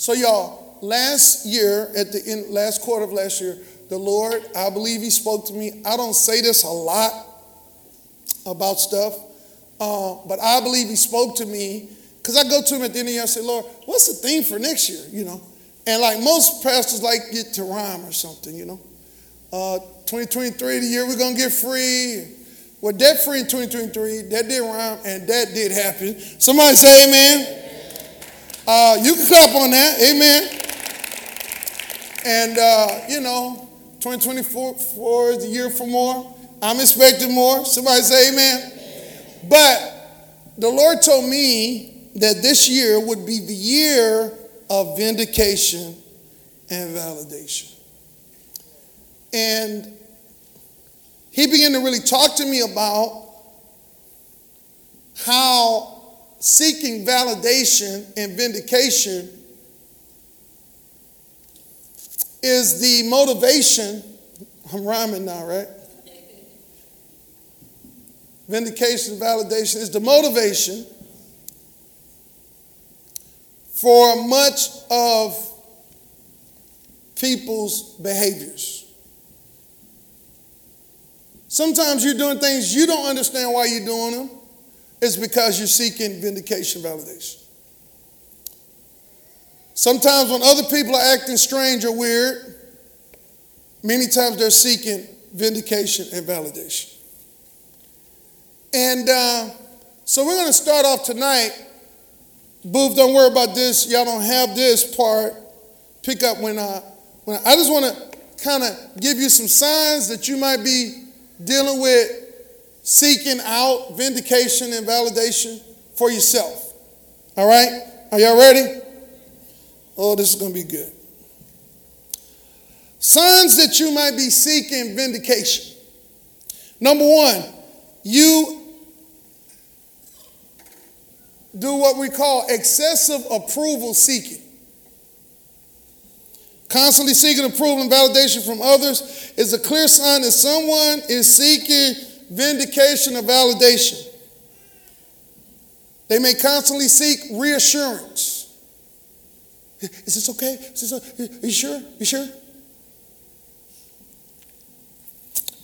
So, y'all, last year, at the end, last quarter of last year, the Lord, I believe He spoke to me. I don't say this a lot about stuff, uh, but I believe He spoke to me because I go to Him at the end of the year and say, Lord, what's the theme for next year? You know, and like most pastors like get to rhyme or something, you know. Uh, 2023, the year we're gonna get free. We're debt free in 2023. That did rhyme, and that did happen. Somebody say amen. Uh, you can clap on that. Amen. And, uh, you know, 2024 is the year for more. I'm expecting more. Somebody say amen. But the Lord told me that this year would be the year of vindication and validation. And he began to really talk to me about how seeking validation and vindication is the motivation. I'm rhyming now, right? Vindication, validation is the motivation for much of people's behaviors. Sometimes you're doing things you don't understand why you're doing them. It's because you're seeking vindication, validation. Sometimes when other people are acting strange or weird, many times they're seeking vindication and validation. And uh, so we're going to start off tonight. Booth, don't worry about this. Y'all don't have this part. Pick up when I, when I, I just want to kind of give you some signs that you might be dealing with seeking out vindication and validation for yourself. All right? Are y'all ready? Oh, this is going to be good. Signs that you might be seeking vindication. Number one, you do what we call excessive approval seeking. Constantly seeking approval and validation from others is a clear sign that someone is seeking vindication or validation. They may constantly seek reassurance. Is this okay? Is this okay? Are you sure? You sure?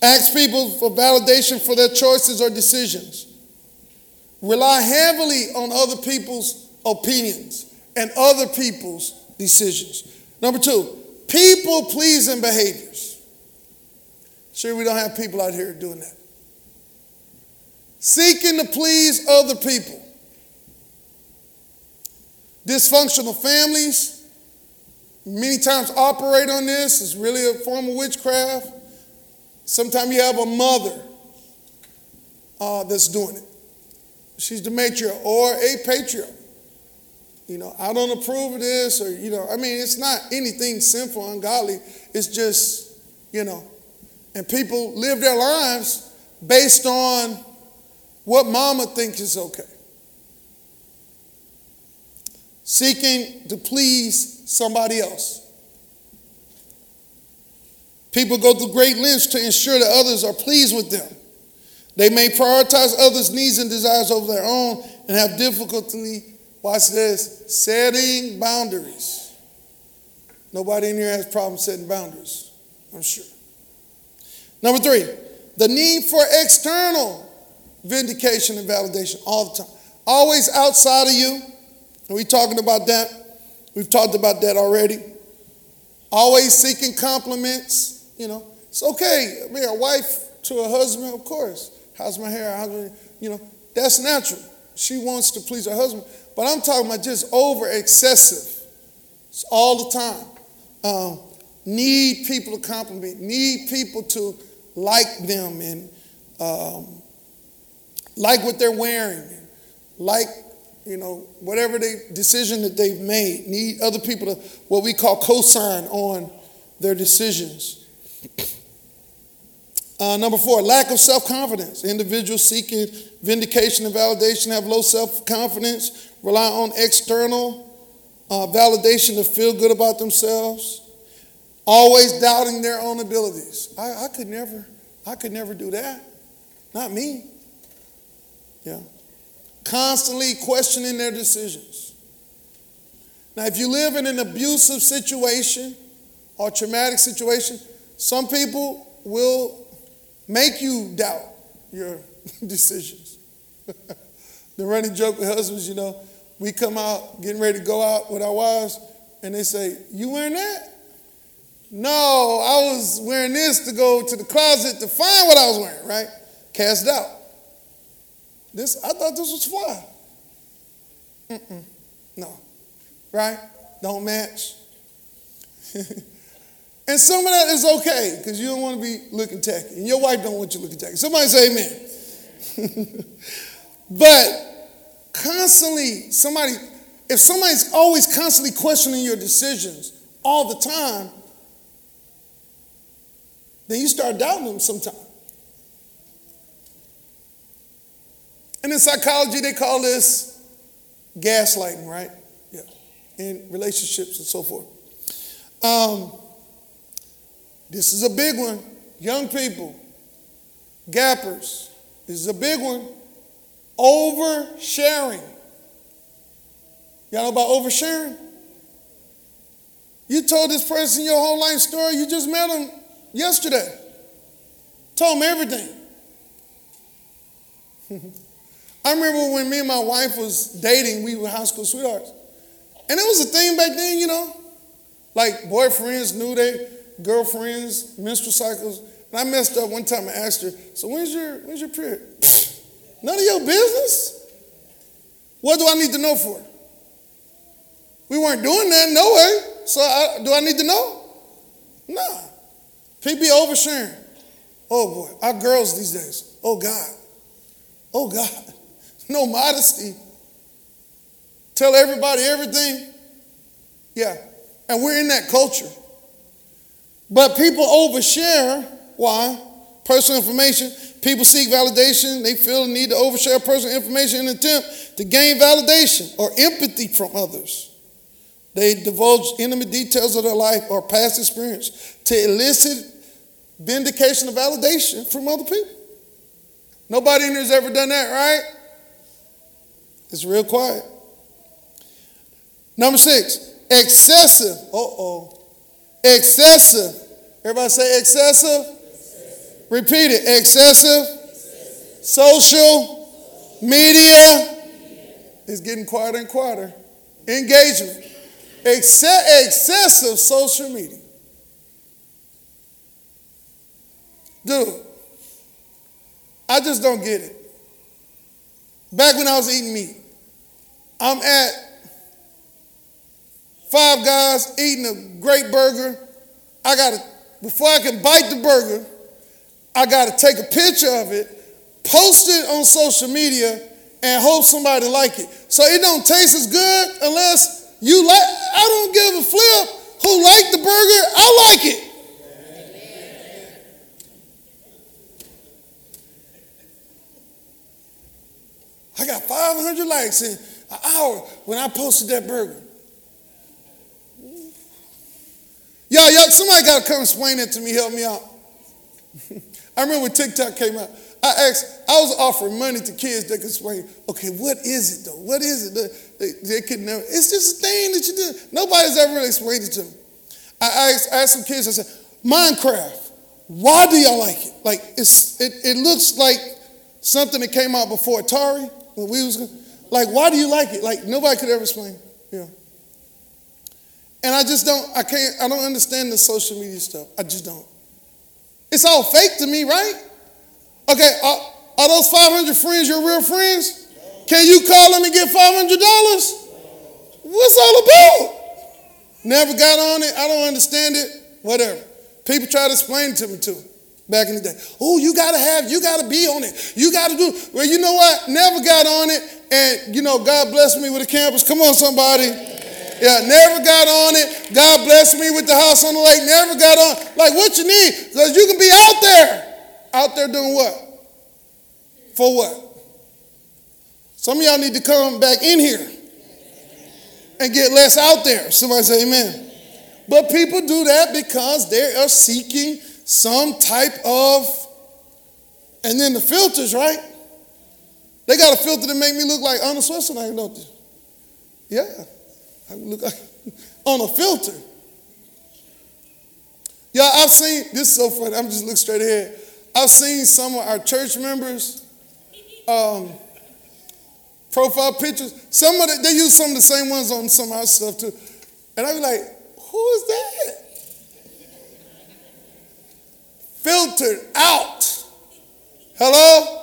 Ask people for validation for their choices or decisions. Rely heavily on other people's opinions and other people's decisions. Number two, people pleasing behaviors. Sure, we don't have people out here doing that. Seeking to please other people. Dysfunctional families, many times operate on this. It's really a form of witchcraft. Sometimes you have a mother uh, that's doing it. She's the matriarch or a patriarch. You know, I don't approve of this, or, you know, I mean, it's not anything sinful, ungodly. It's just, you know, and people live their lives based on what mama thinks is okay seeking to please somebody else. People go through great lengths to ensure that others are pleased with them. They may prioritize others' needs and desires over their own and have difficulty, watch this, setting boundaries. Nobody in here has problems setting boundaries, I'm sure. Number three, the need for external vindication and validation all the time. Always outside of you, are we talking about that? We've talked about that already. Always seeking compliments, you know. It's okay. I mean, a wife to a husband, of course. How's my hair? How's my, you know, that's natural. She wants to please her husband. But I'm talking about just over excessive. It's all the time. Um, need people to compliment, need people to like them and um, like what they're wearing, like you know, whatever they decision that they've made, need other people to what we call co-sign on their decisions. Uh, number four, lack of self-confidence. Individuals seeking vindication and validation have low self-confidence, rely on external uh, validation to feel good about themselves, always doubting their own abilities. I, I could never, I could never do that. Not me. Yeah constantly questioning their decisions. Now, if you live in an abusive situation or traumatic situation, some people will make you doubt your decisions. the running joke with husbands, you know, we come out getting ready to go out with our wives, and they say, You wearing that? No, I was wearing this to go to the closet to find what I was wearing, right? Cast doubt. This, I thought this was fly. Mm-mm. No. Right? Don't match. and some of that is okay because you don't want to be looking tacky. And your wife don't want you looking tacky. Somebody say amen. but constantly, somebody, if somebody's always constantly questioning your decisions all the time, then you start doubting them sometimes. And in psychology, they call this gaslighting, right? Yeah, in relationships and so forth. Um, this is a big one. Young people, gappers, this is a big one. Oversharing. Y'all know about oversharing? You told this person your whole life story, you just met them yesterday. Told them everything. I remember when me and my wife was dating, we were high school sweethearts. And it was a thing back then, you know. Like boyfriends knew their girlfriends, menstrual cycles. And I messed up one time and asked her, so when's your when's your period? None of your business. What do I need to know for? We weren't doing that, no way. So I, do I need to know? Nah. People be oversharing. Oh boy, our girls these days. Oh God. Oh God no modesty. Tell everybody everything. Yeah. And we're in that culture. But people overshare. Why? Personal information. People seek validation. They feel the need to overshare personal information in an attempt to gain validation or empathy from others. They divulge intimate details of their life or past experience to elicit vindication of validation from other people. Nobody in here's ever done that, right? It's real quiet. Number six, excessive. Uh oh. Excessive. Everybody say excessive. excessive. Repeat it. Excessive. excessive. Social media is getting quieter and quieter. Engagement. Exce- excessive social media. Dude, I just don't get it. Back when I was eating meat, I'm at Five Guys eating a great burger. I got to, before I can bite the burger, I got to take a picture of it, post it on social media, and hope somebody like it. So it don't taste as good unless you like. I don't give a flip who like the burger. I like it. I got 500 likes in an hour when I posted that burger. Y'all, y'all, somebody got to come explain it to me, help me out. I remember when TikTok came out. I asked, I was offering money to kids that could explain, okay, what is it though? What is it? They, they could never, it's just a thing that you do. Nobody's ever really explained it to me. I asked, I asked some kids, I said, Minecraft, why do y'all like it? Like, it's, it, it looks like something that came out before Atari we was like, why do you like it? Like nobody could ever explain. Yeah. And I just don't, I can't, I don't understand the social media stuff. I just don't. It's all fake to me, right? Okay, are, are those 500 friends your real friends? Can you call them and get $500? What's all about? Never got on it. I don't understand it. Whatever. People try to explain it to me too back in the day. Oh, you got to have, you got to be on it. You got to do. Well, you know what? Never got on it. And, you know, God blessed me with a campus. Come on, somebody. Yeah, never got on it. God blessed me with the house on the lake. Never got on. Like, what you need? Because you can be out there. Out there doing what? For what? Some of y'all need to come back in here and get less out there. Somebody say amen. But people do that because they are seeking some type of, and then the filters, right? They got a filter to make me look like Arnold Schwarzenegger, don't they? Yeah. I look like on a filter. Yeah, I've seen this is so funny. I'm just looking straight ahead. I've seen some of our church members um, profile pictures. Some of the, they use some of the same ones on some of our stuff too. And I be like, who is that? Filtered out. Hello?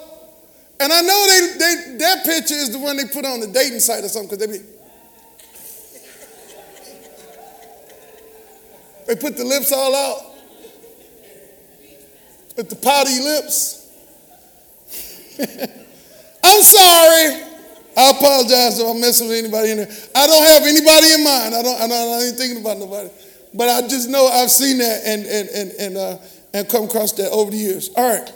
And I know they, they that picture is the one they put on the dating site or something because they be. They put the lips all out. With the pouty lips. I'm sorry. I apologize if I'm messing with anybody in there. I don't have anybody in mind. I don't. I don't. I ain't thinking about nobody. But I just know I've seen that and and and and uh, and come across that over the years. All right.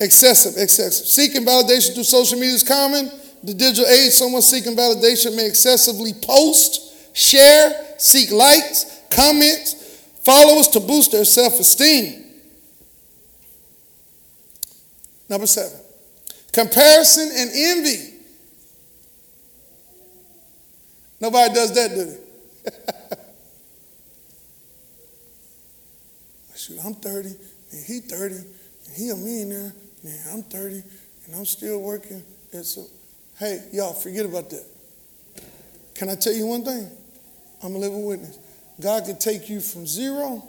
Excessive, excessive. Seeking validation through social media is common. The digital age, someone seeking validation may excessively post, share, seek likes, comments, followers to boost their self-esteem. Number seven, comparison and envy. Nobody does that, do they? Shoot, I'm 30, and he 30, and he a millionaire, and I'm 30, and I'm still working. And so, hey, y'all, forget about that. Can I tell you one thing? I'm a living witness. God can take you from zero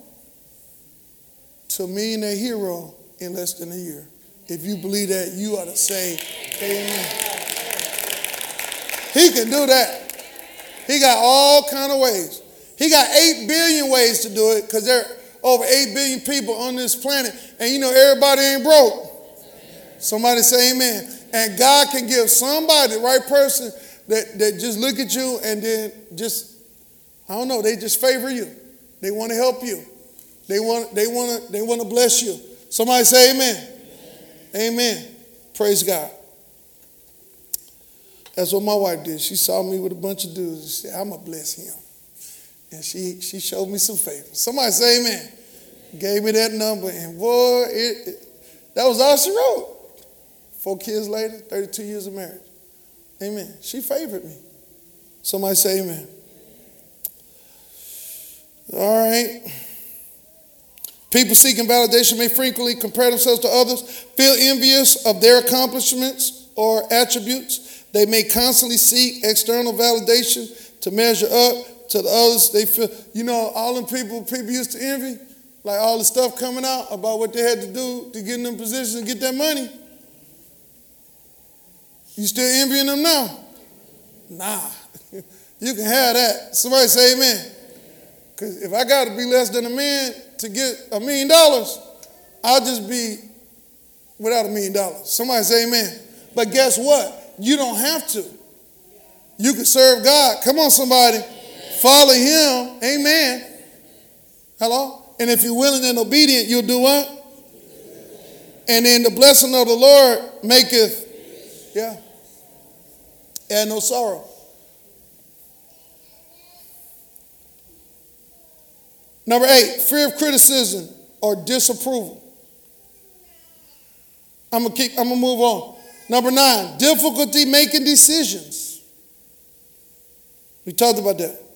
to a millionaire hero in less than a year. If you believe that, you ought to say, Amen. He can do that. He got all kind of ways. He got 8 billion ways to do it because there over 8 billion people on this planet. And you know, everybody ain't broke. Somebody say amen. And God can give somebody, the right person, that, that just look at you and then just, I don't know, they just favor you. They want to help you. They want, they want to, they want to bless you. Somebody say amen. Amen. Praise God. That's what my wife did. She saw me with a bunch of dudes. She said, I'm going to bless him. And she, she showed me some favor. Somebody say amen. Gave me that number, and boy, it, it, that was all she wrote. Four kids later, 32 years of marriage. Amen. She favored me. Somebody say amen. All right. People seeking validation may frequently compare themselves to others, feel envious of their accomplishments or attributes. They may constantly seek external validation to measure up to the others. They feel, you know, all them people people used to envy, like all the stuff coming out about what they had to do to get in them positions and get that money. You still envying them now? Nah. you can have that. Somebody say amen. Because if I got to be less than a man to get a million dollars, I'll just be without a million dollars. Somebody say amen. But guess what? You don't have to. You can serve God. Come on, somebody. Follow Him. Amen. Hello? And if you're willing and obedient, you'll do what? And then the blessing of the Lord maketh, yeah, and no sorrow. Number eight, fear of criticism or disapproval. I'm gonna keep, I'm gonna move on. Number nine, difficulty making decisions. We talked about that.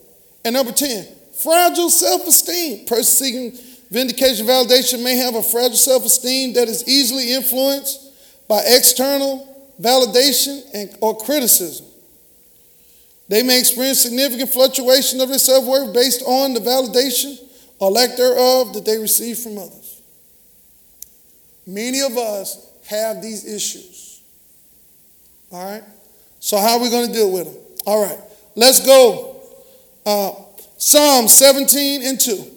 And number 10, fragile self-esteem. Person seeking vindication, validation may have a fragile self-esteem that is easily influenced by external validation and, or criticism. They may experience significant fluctuation of their self-worth based on the validation or lack thereof that they receive from others. Many of us have these issues. All right? So, how are we going to deal with them? All right, let's go. Uh, Psalm 17 and 2.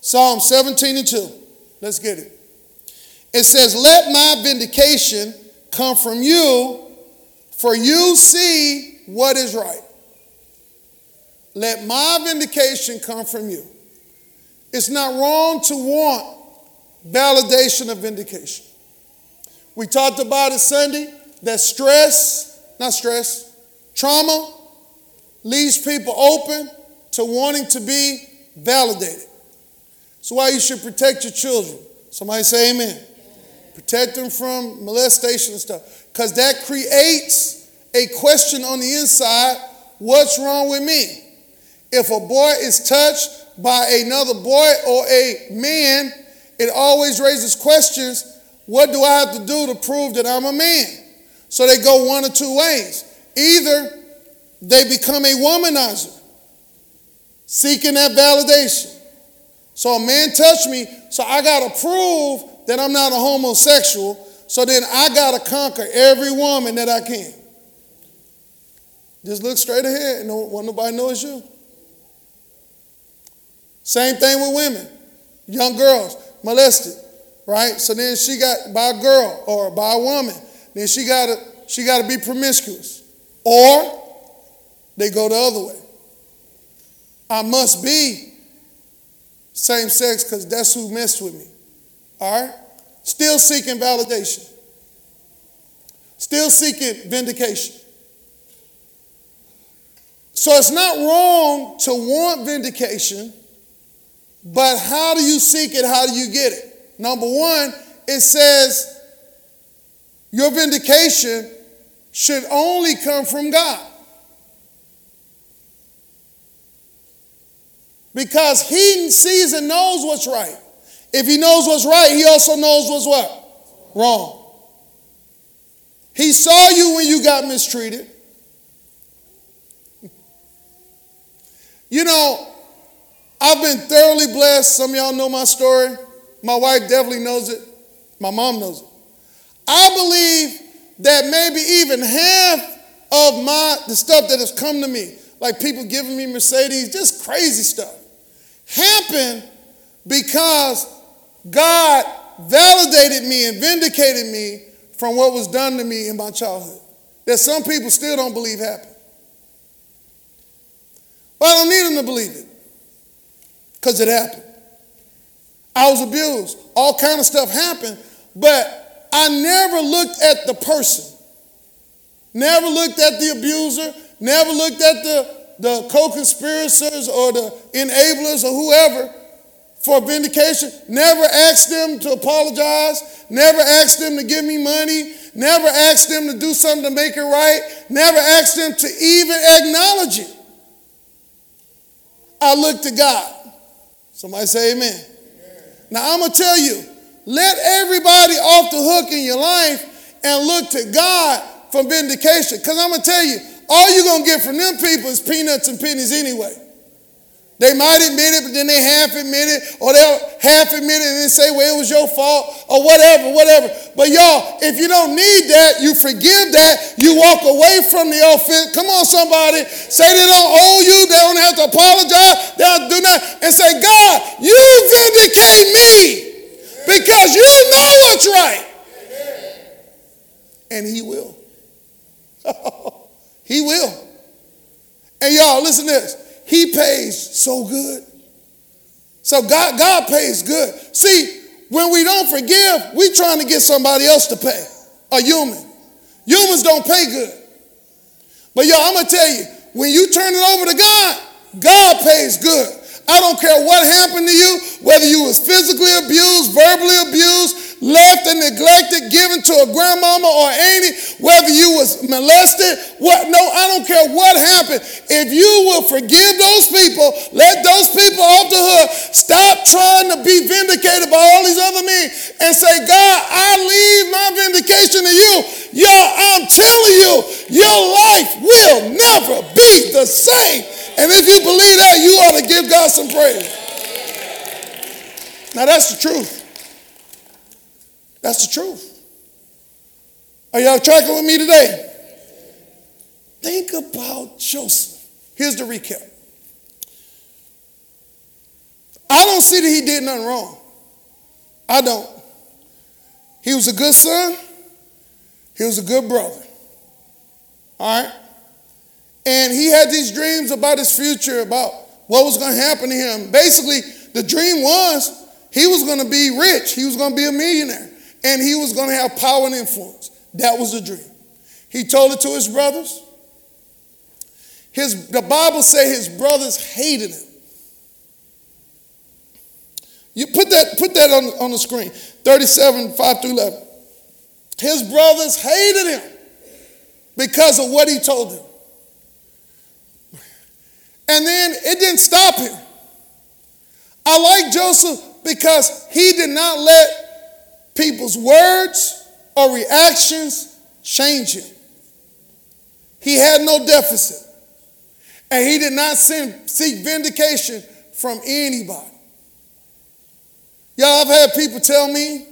Psalm 17 and 2. Let's get it. It says, Let my vindication come from you, for you see what is right. Let my vindication come from you. It's not wrong to want validation of vindication. We talked about it Sunday that stress, not stress, trauma leaves people open to wanting to be validated. So why you should protect your children. Somebody say amen. Protect them from molestation and stuff. Because that creates a question on the inside what's wrong with me? If a boy is touched by another boy or a man, it always raises questions what do I have to do to prove that I'm a man? So they go one or two ways. Either they become a womanizer, seeking that validation. So a man touched me, so I got to prove that I'm not a homosexual. So then I got to conquer every woman that I can. Just look straight ahead and want nobody knows you. Same thing with women, young girls molested, right? So then she got by a girl or by a woman. Then she got to she got to be promiscuous, or they go the other way. I must be same sex because that's who messed with me. All right? Still seeking validation. Still seeking vindication. So it's not wrong to want vindication, but how do you seek it? How do you get it? Number one, it says your vindication should only come from God. Because he sees and knows what's right. If he knows what's right, he also knows what's what? Wrong. He saw you when you got mistreated. You know, I've been thoroughly blessed. Some of y'all know my story. My wife definitely knows it. My mom knows it. I believe that maybe even half of my the stuff that has come to me, like people giving me Mercedes, just crazy stuff, happened because God validated me and vindicated me from what was done to me in my childhood. That some people still don't believe happened. But I don't need them to believe it because it happened. I was abused. All kind of stuff happened, but I never looked at the person. Never looked at the abuser. Never looked at the, the co-conspirators or the enablers or whoever for vindication. Never asked them to apologize. Never asked them to give me money. Never asked them to do something to make it right. Never asked them to even acknowledge it. I look to God. Somebody say amen. amen. Now I'm going to tell you, let everybody off the hook in your life and look to God for vindication. Because I'm going to tell you, all you're going to get from them people is peanuts and pennies anyway. They might admit it, but then they half admit it, or they'll half admit it and then say, well, it was your fault, or whatever, whatever. But y'all, if you don't need that, you forgive that, you walk away from the offense. Come on, somebody. Say they don't owe you, they don't have to apologize, they don't do that, and say, God, you vindicate me because you know what's right. And he will. he will. And y'all, listen to this. He pays so good. So God, God pays good. See, when we don't forgive, we trying to get somebody else to pay. A human. Humans don't pay good. But yo, I'm gonna tell you, when you turn it over to God, God pays good. I don't care what happened to you, whether you was physically abused, verbally abused, left and neglected, given to a grandmama or auntie, whether you was molested, what no, I don't care what happened. If you will forgive those people, let those people off the hook, stop trying to be vindicated by all these other men and say, God, I leave my vindication to you. Y'all, I'm telling you, your life will never be the same. And if you believe that, you ought to give God some praise. Now that's the truth. That's the truth. Are y'all tracking with me today? Think about Joseph. Here's the recap. I don't see that he did nothing wrong. I don't. He was a good son. He was a good brother. All right? And he had these dreams about his future, about what was going to happen to him. Basically, the dream was he was going to be rich, he was going to be a millionaire and he was going to have power and influence. That was the dream. He told it to his brothers. His, the Bible say his brothers hated him. You put that, put that on, on the screen. 37, 5 through 11. His brothers hated him. because of what he told them. And then it didn't stop him. I like Joseph because he did not let people's words or reactions change him. He had no deficit. And he did not send, seek vindication from anybody. Y'all, I've had people tell me,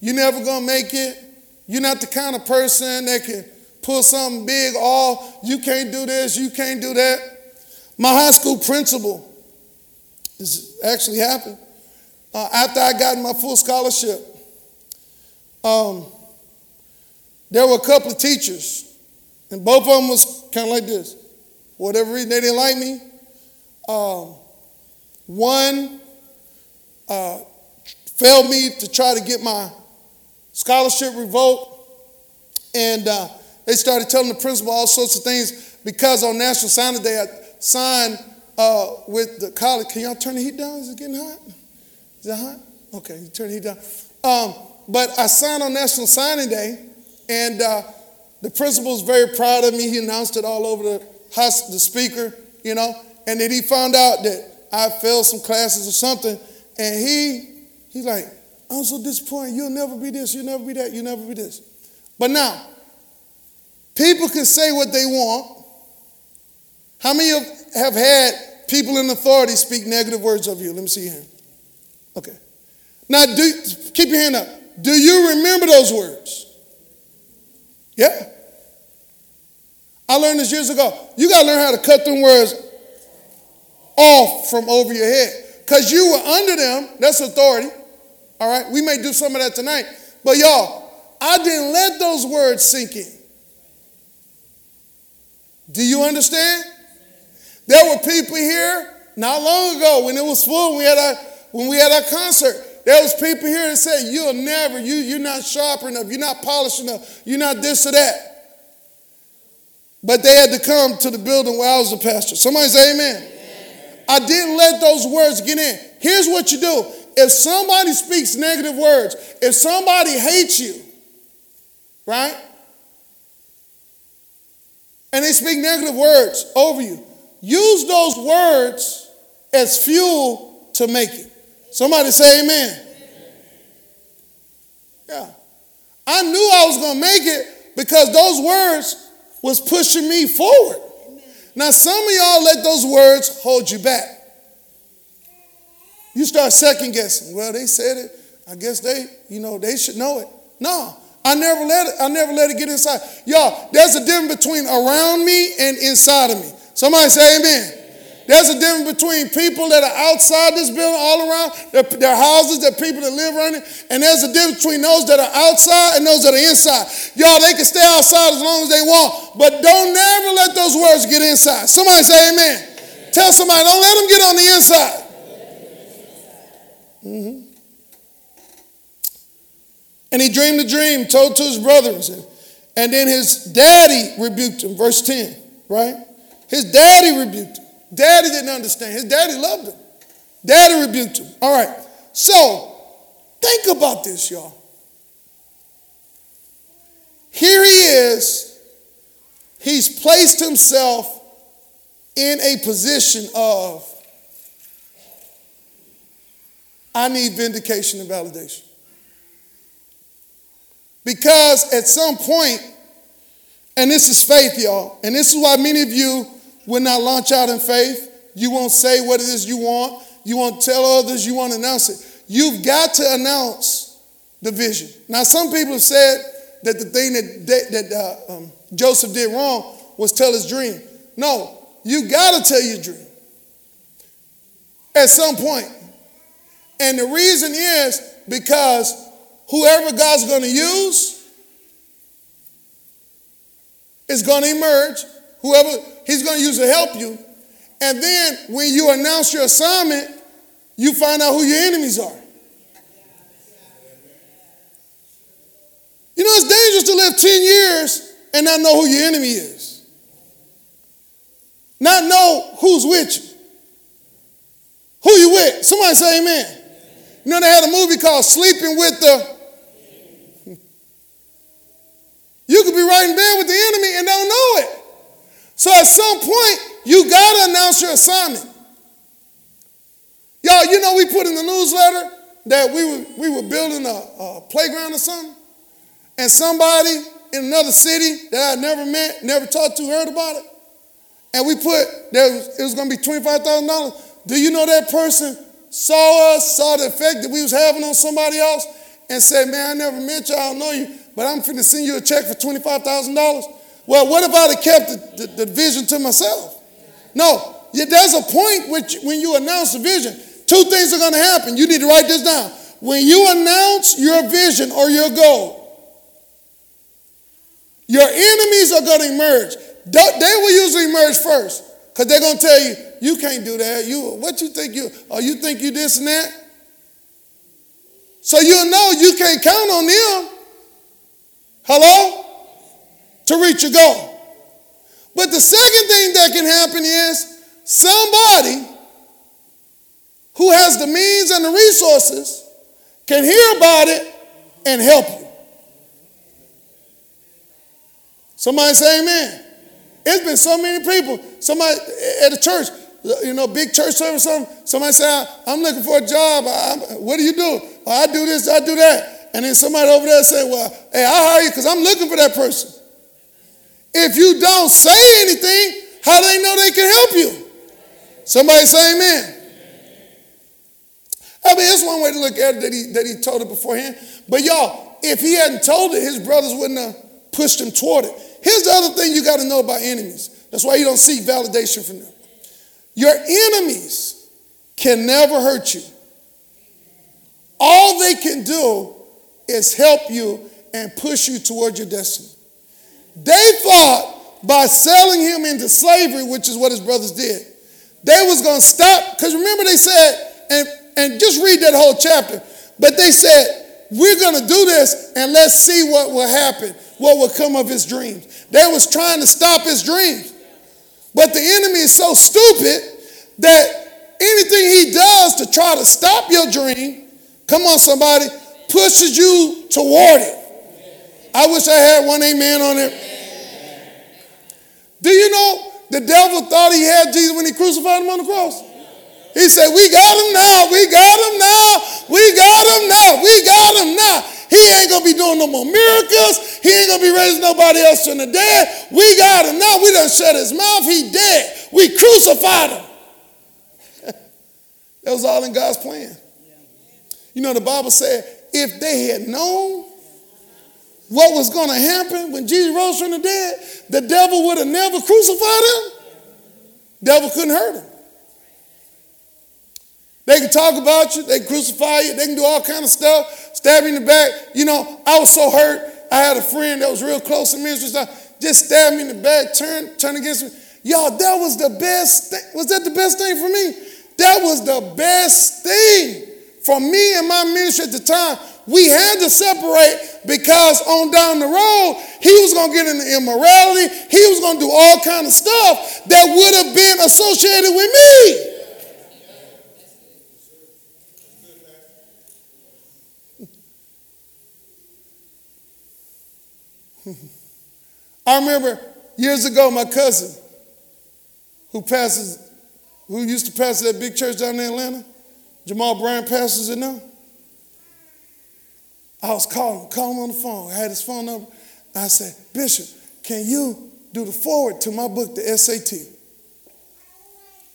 you're never gonna make it. You're not the kind of person that can pull something big off. You can't do this, you can't do that. My high school principal, this actually happened, uh, after I got my full scholarship, um, there were a couple of teachers, and both of them was kind of like this. For whatever reason, they didn't like me. Um, one uh, failed me to try to get my scholarship revoked, and uh, they started telling the principal all sorts of things because on National Signing Day, I signed uh, with the college. Can y'all turn the heat down? Is it getting hot? Is it hot? Okay, you turn the heat down. Um, but I signed on National Signing Day, and uh, the principal was very proud of me. He announced it all over the house, the speaker, you know, and then he found out that I failed some classes or something, and he he's like, I'm so disappointed. You'll never be this. You'll never be that. You'll never be this. But now, people can say what they want. How many of have had people in authority speak negative words of you? Let me see hand. Okay. Now, do, keep your hand up. Do you remember those words? Yeah. I learned this years ago. You got to learn how to cut them words off from over your head. Because you were under them, that's authority. All right, we may do some of that tonight. But y'all, I didn't let those words sink in. Do you understand? There were people here not long ago when it was full, when we had our, when we had our concert. There was people here that said, you'll never, you, you're not sharp enough, you're not polished enough, you're not this or that. But they had to come to the building where I was the pastor. Somebody say amen. amen. I didn't let those words get in. Here's what you do. If somebody speaks negative words, if somebody hates you, right? And they speak negative words over you, use those words as fuel to make it. Somebody say amen. Yeah. I knew I was going to make it because those words was pushing me forward. Now, some of y'all let those words hold you back. You start second guessing. Well, they said it. I guess they, you know, they should know it. No, I never let it, I never let it get inside. Y'all, there's a difference between around me and inside of me. Somebody say amen. There's a difference between people that are outside this building, all around, their, their houses, their people that live around it, and there's a difference between those that are outside and those that are inside. Y'all, they can stay outside as long as they want, but don't never let those words get inside. Somebody say amen. amen. Tell somebody, don't let them get on the inside. Mm-hmm. And he dreamed a dream, told to his brothers, and, and then his daddy rebuked him. Verse 10, right? His daddy rebuked him. Daddy didn't understand. His daddy loved him. Daddy rebuked him. All right. So, think about this, y'all. Here he is. He's placed himself in a position of, I need vindication and validation. Because at some point, and this is faith, y'all, and this is why many of you will not launch out in faith. You won't say what it is you want. You won't tell others. You won't announce it. You've got to announce the vision. Now, some people have said that the thing that, that uh, um, Joseph did wrong was tell his dream. No, you got to tell your dream at some point. And the reason is because whoever God's going to use is going to emerge. Whoever He's going to use to help you. And then when you announce your assignment, you find out who your enemies are. You know, it's dangerous to live 10 years and not know who your enemy is. Not know who's with you. Who you with? Somebody say amen. You know, they had a movie called Sleeping with the You could be right in bed with the enemy and don't know it. So at some point, you got to announce your assignment. Y'all, you know, we put in the newsletter that we were, we were building a, a playground or something, and somebody in another city that I never met, never talked to, heard about it. And we put, there it was going to be $25,000. Do you know that person saw us, saw the effect that we was having on somebody else, and said, man, I never met you, I don't know you, but I'm finna send you a check for $25,000? Well, what if I'd have kept the, the, the vision to myself? No, there's a point which, when you announce a vision, two things are going to happen. You need to write this down. When you announce your vision or your goal, your enemies are going to emerge. They will usually emerge first because they're going to tell you, you can't do that. You, what you think you, or you think you this and that? So you'll know you can't count on them. Hello? To reach a goal. But the second thing that can happen is somebody who has the means and the resources can hear about it and help you. Somebody say amen. It's been so many people. Somebody at a church, you know, big church service, something. Somebody say, "I'm looking for a job. I, what do you do? Oh, I do this. I do that." And then somebody over there say, "Well, hey, I'll hire you because I'm looking for that person." If you don't say anything, how do they know they can help you? Somebody say amen. I mean, that's one way to look at it that he, that he told it beforehand. But y'all, if he hadn't told it, his brothers wouldn't have pushed him toward it. Here's the other thing you got to know about enemies. That's why you don't seek validation from them. Your enemies can never hurt you. All they can do is help you and push you toward your destiny. They thought by selling him into slavery, which is what his brothers did, they was going to stop. Because remember, they said, and, and just read that whole chapter, but they said, we're going to do this and let's see what will happen, what will come of his dreams. They was trying to stop his dreams. But the enemy is so stupid that anything he does to try to stop your dream, come on somebody, pushes you toward it. I wish I had one amen on it. Do you know the devil thought he had Jesus when he crucified him on the cross? He said, We got him now, we got him now, we got him now, we got him now. He ain't gonna be doing no more miracles. He ain't gonna be raising nobody else from the dead. We got him now. We done shut his mouth. He dead. We crucified him. that was all in God's plan. You know, the Bible said if they had known what was going to happen when Jesus rose from the dead, the devil would have never crucified him. Devil couldn't hurt him. They can talk about you, they crucify you, they can do all kind of stuff, stab you in the back. You know, I was so hurt. I had a friend that was real close to ministry, just stabbed me in the back, turned, turned against me. Y'all, that was the best thing. Was that the best thing for me? That was the best thing for me and my ministry at the time we had to separate because on down the road, he was going to get into immorality. He was going to do all kind of stuff that would have been associated with me. I remember years ago, my cousin, who passes, who used to pastor that big church down in Atlanta, Jamal Bryant pastors it now. I was calling, calling him on the phone. I had his phone number. I said, Bishop, can you do the forward to my book, the SAT?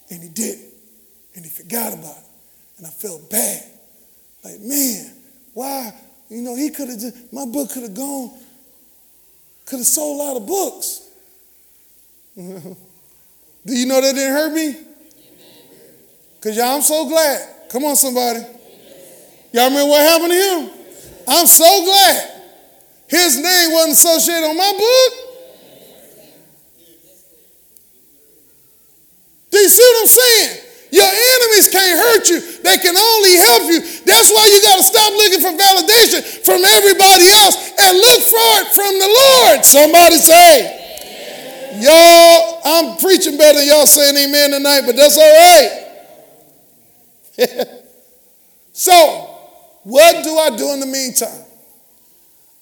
And he did And he forgot about it. And I felt bad. Like, man, why? You know, he could have just, my book could have gone, could have sold a lot of books. Do you know that didn't hurt me? Because y'all, I'm so glad. Come on, somebody. Y'all remember what happened to him? I'm so glad his name wasn't associated on my book. Do you see what I'm saying? Your enemies can't hurt you, they can only help you. That's why you got to stop looking for validation from everybody else and look for it from the Lord. Somebody say, Y'all, I'm preaching better than y'all saying amen tonight, but that's all right. so, what do I do in the meantime?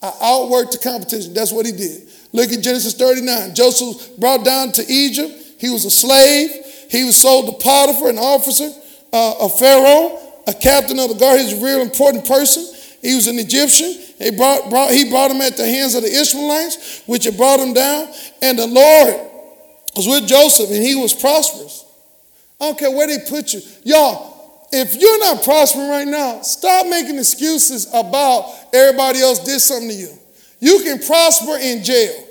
I outworked the competition. That's what he did. Look at Genesis 39. Joseph brought down to Egypt. He was a slave. He was sold to Potiphar, an officer uh, of Pharaoh, a captain of the guard. He's a real important person. He was an Egyptian. He brought, brought, he brought him at the hands of the Ishmaelites, which had brought him down. And the Lord was with Joseph, and he was prosperous. I don't care where they put you. Y'all, if you're not prospering right now, stop making excuses about everybody else did something to you. You can prosper in jail.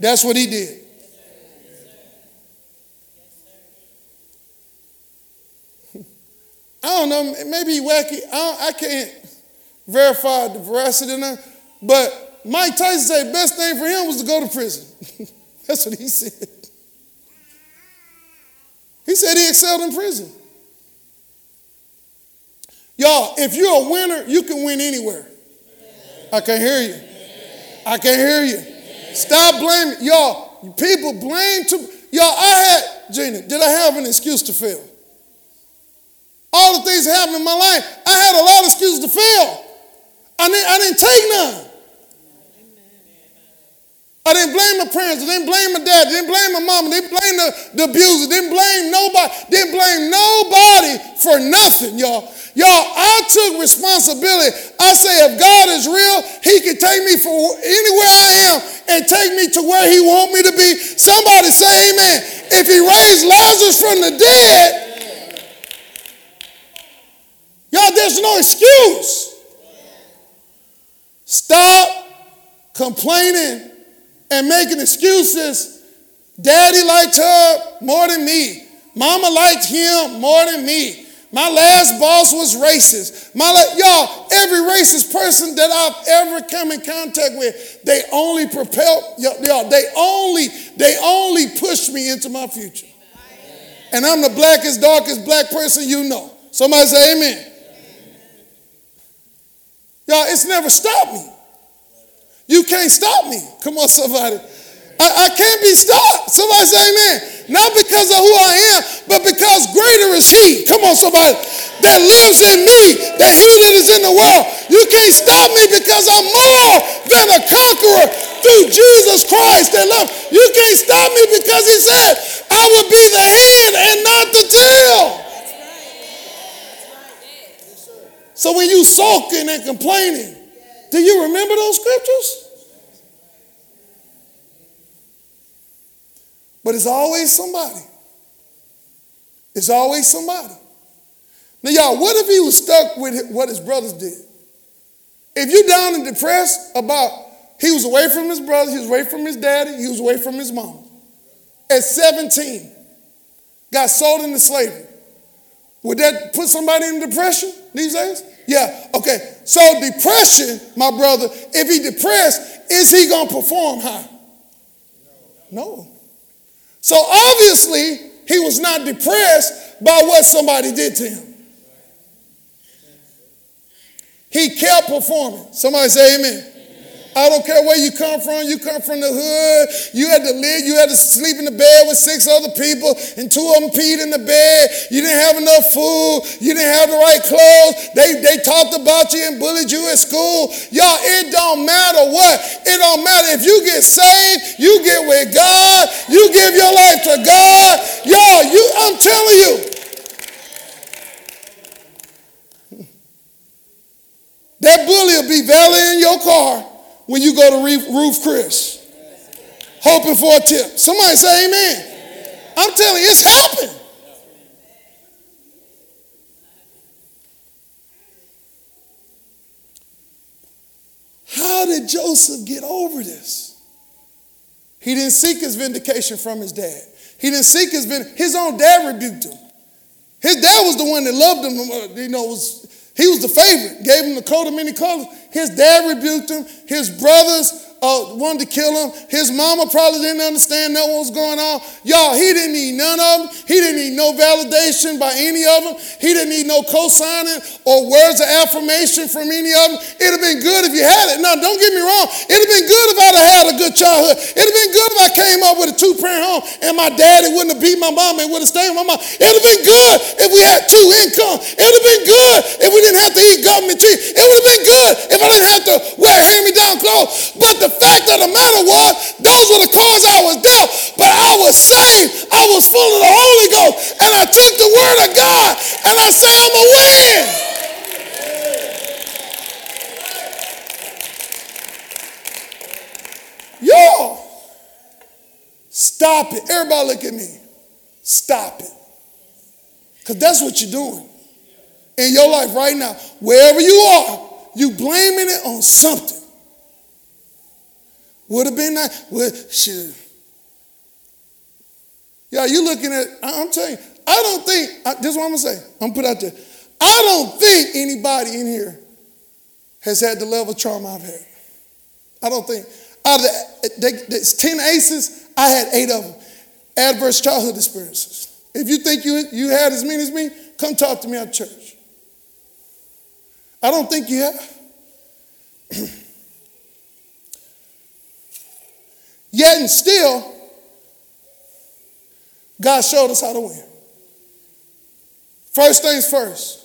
That's what he did. I don't know, maybe wacky. I, I can't verify the veracity of that, but Mike Tyson said best thing for him was to go to prison. That's what he said. He said he excelled in prison. Y'all, if you're a winner, you can win anywhere. I can hear you. I can hear you. Stop blaming. Y'all, people blame to y'all. I had, Gina, did I have an excuse to fail? All the things that happened in my life, I had a lot of excuses to fail. I didn't, I didn't take none. I didn't blame my parents. I didn't blame my dad. I didn't blame my mom. I didn't blame the, the abuser. I didn't blame nobody. Didn't blame nobody for nothing, y'all. Y'all, I took responsibility. I say, if God is real, He can take me from anywhere I am and take me to where He want me to be. Somebody say, Amen. If He raised Lazarus from the dead, y'all, there's no excuse. Stop complaining and making excuses. Daddy liked her more than me. Mama liked him more than me. My last boss was racist. My y'all, every racist person that I've ever come in contact with, they only propel y'all, they only they only push me into my future. And I'm the blackest, darkest black person you know. Somebody say amen. Y'all, it's never stopped me. You can't stop me. Come on, somebody. I, I can't be stopped. Somebody say amen. Not because of who I am, but because greater is He. Come on, somebody. That lives in me, the He that is in the world. You can't stop me because I'm more than a conqueror through Jesus Christ that love. You can't stop me because He said, I will be the head and not the tail. So when you sulking and complaining, do you remember those scriptures? But it's always somebody. It's always somebody. Now, y'all, what if he was stuck with what his brothers did? If you're down and depressed about he was away from his brother, he was away from his daddy, he was away from his mom. At 17, got sold into slavery. Would that put somebody in depression these days? Yeah, okay. So depression, my brother, if he depressed, is he going to perform high? No. So obviously, he was not depressed by what somebody did to him. He kept performing. Somebody say amen. I don't care where you come from. You come from the hood. You had to live. You had to sleep in the bed with six other people, and two of them peed in the bed. You didn't have enough food. You didn't have the right clothes. They, they talked about you and bullied you at school. Y'all, it don't matter what. It don't matter if you get saved. You get with God. You give your life to God. Y'all, you. I'm telling you. That bully will be valeting your car when you go to Ruth's Chris, hoping for a tip. Somebody say amen. I'm telling you, it's happened. How did Joseph get over this? He didn't seek his vindication from his dad. He didn't seek his vind- his own dad rebuked him. His dad was the one that loved him. Uh, you know, was he was the favorite. Gave him the coat of many colors. His dad rebuked him. His brothers uh, wanted to kill him. His mama probably didn't understand that what was going on. Y'all, he didn't need none of them. He didn't need no validation by any of them. He didn't need no co-signing or words of affirmation from any of them. It'd have been good if you had it. Now, don't get me wrong. It'd have been good if I'd have had a good childhood. It'd have been good if I came up with a two-parent home and my daddy wouldn't have beat my mom and would have stayed with my mom. It'd have been good if we had two income. It'd have been good if we didn't have to eat government cheese. It would have been good if I didn't have to wear hand-me-down clothes. But the fact of the matter was, those were the cards I was dealt. But I was saved. I was full of the Holy Ghost. And I took the word of God and I say I'm a win. Y'all, stop it. Everybody look at me. Stop it. Because that's what you're doing in your life right now. Wherever you are, you blaming it on something. Would have been nice. Well, shit. Yeah, you looking at, I'm telling you, I don't think, this is what I'm going to say. I'm put out there. I don't think anybody in here has had the level of trauma I've had. I don't think. Out of the, the 10 ACEs, I had eight of them. Adverse childhood experiences. If you think you, you had as many as me, come talk to me at church. I don't think you have. Yet and still, God showed us how to win. First things first.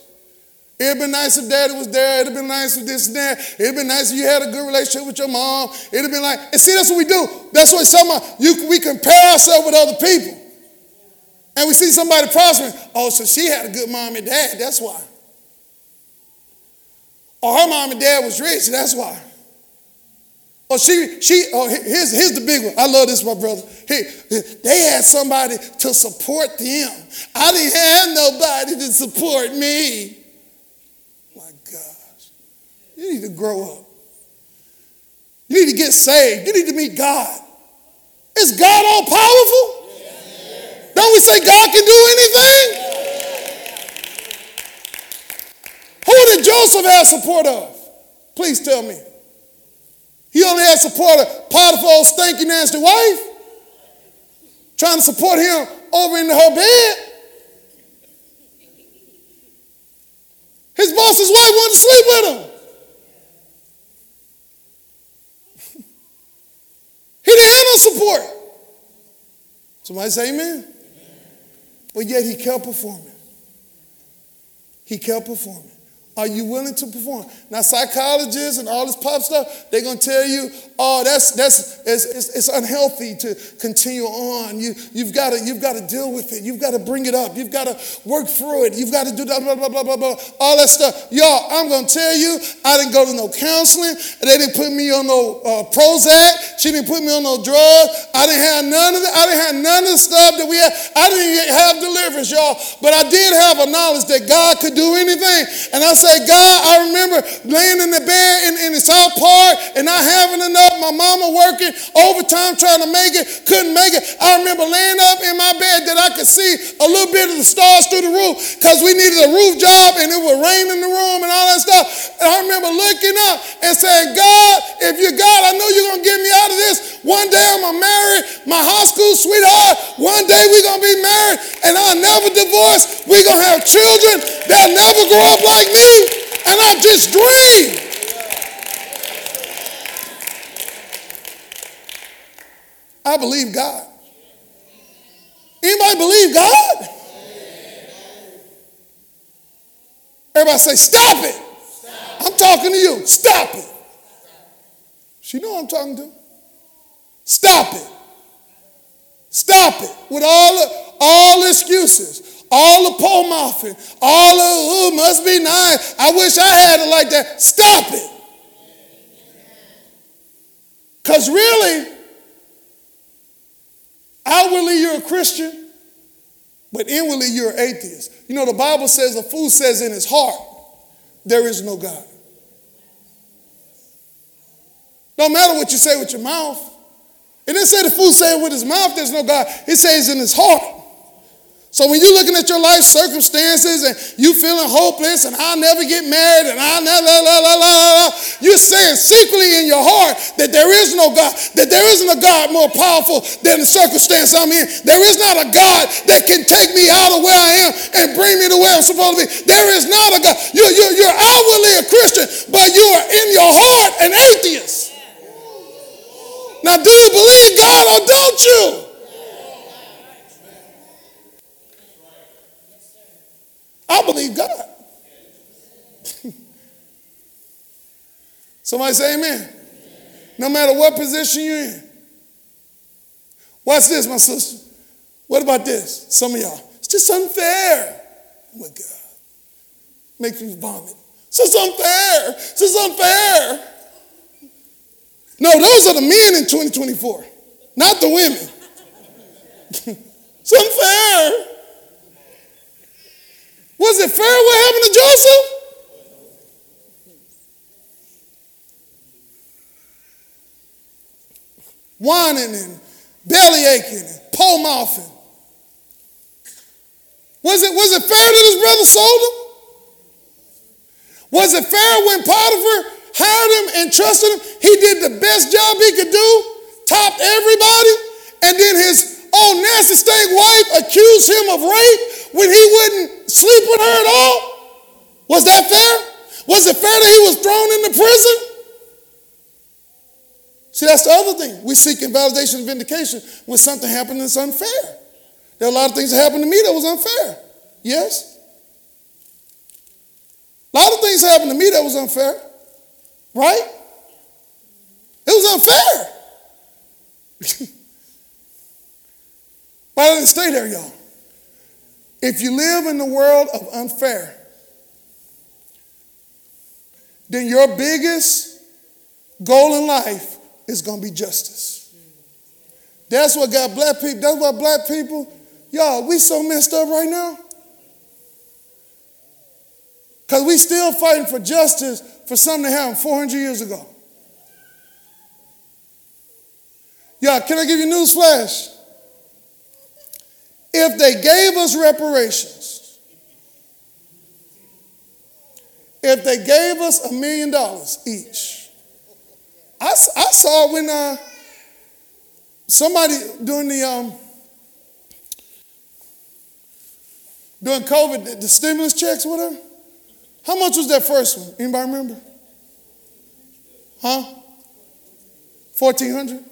It'd been nice if daddy was there. It'd been nice if this and that. It'd been nice if you had a good relationship with your mom. It'd been like, and see, that's what we do. That's what some of you we compare ourselves with other people. And we see somebody prospering. Oh, so she had a good mom and dad. That's why. Or her mom and dad was rich. That's why. Or she, she, oh, here's, here's the big one. I love this, my brother. Hey, they had somebody to support them. I didn't have nobody to support me. My gosh. You need to grow up. You need to get saved. You need to meet God. Is God all powerful? Yes. Don't we say God can do anything? Who did Joseph have support of? Please tell me. He only had support of Potiphar's stinky nasty wife, trying to support him over in her bed. His boss's wife wanted to sleep with him. he didn't have no support. Somebody say amen. But yet he kept performing. He kept performing. Are you willing to perform? Now, psychologists and all this pop stuff, they're going to tell you, oh, that's, that's, it's, it's, it's unhealthy to continue on. You, you've got to, you've got to deal with it. You've got to bring it up. You've got to work through it. You've got to do that, blah, blah, blah, blah, blah, all that stuff. Y'all, I'm going to tell you, I didn't go to no counseling. They didn't put me on no uh, Prozac. She didn't put me on no drugs. I didn't have none of the, I didn't have none of the stuff that we had. I didn't have deliverance, y'all. But I did have a knowledge that God could do anything. And I said, say, God, I remember laying in the bed in, in the South Park and not having enough. My mama working overtime trying to make it, couldn't make it. I remember laying up in my bed that I could see a little bit of the stars through the roof because we needed a roof job and it would rain in the room and all that stuff. And I remember looking up and saying, God, if you're God, I know you're going to get me out of this. One day I'm to marry my high school sweetheart. One day we're to be married and I'll never divorce. We're to have children. They'll never grow up like me and I just dream. I believe God. Anybody believe God? Everybody say, stop it. Stop. I'm talking to you. Stop it. She know I'm talking to. Stop it. Stop it with all all excuses. All the pole mouthing, all the, oh, must be nice. I wish I had it like that. Stop it. Because really, outwardly you're a Christian, but inwardly you're an atheist. You know, the Bible says a fool says in his heart, there is no God. Don't matter what you say with your mouth. It didn't say the fool said with his mouth, there's no God. It says in his heart. So when you're looking at your life circumstances and you feeling hopeless and I'll never get married and I'll never, la, la, la, la, la, you're saying secretly in your heart that there is no God, that there isn't a God more powerful than the circumstance I'm in. There is not a God that can take me out of where I am and bring me to where I'm supposed to be. There is not a God. You're, you're, you're outwardly a Christian, but you are in your heart an atheist. Now, do you believe God or don't you? I believe God. Somebody say amen. No matter what position you're in. Watch this, my sister. What about this? Some of y'all. It's just unfair. Oh my God. Makes me vomit. It's just unfair. It's just unfair. Those are the men in 2024, not the women. it's unfair. Was it fair what happened to Joseph? Whining and belly aching and pole mouthing. Was it, was it fair that his brother sold him? Was it fair when Potiphar hired him and trusted him? He did the best job he could do, topped everybody, and then his old nasty stank wife accused him of rape when he wouldn't sleep with her at all? Was that fair? Was it fair that he was thrown into prison? See, that's the other thing. We seek validation and vindication when something happened that's unfair. There are a lot of things that happened to me that was unfair. Yes? A lot of things happened to me that was unfair. Right? It was unfair. but I didn't stay there, y'all. If you live in the world of unfair, then your biggest goal in life is going to be justice. That's what got black people, that's what black people, y'all, we so messed up right now. Because we still fighting for justice for something that happened 400 years ago. Y'all, can I give you news flash? If they gave us reparations, if they gave us a million dollars each, I, I saw when uh, somebody doing the um, during COVID, the, the stimulus checks, whatever. How much was that first one? Anybody remember? Huh? Fourteen hundred.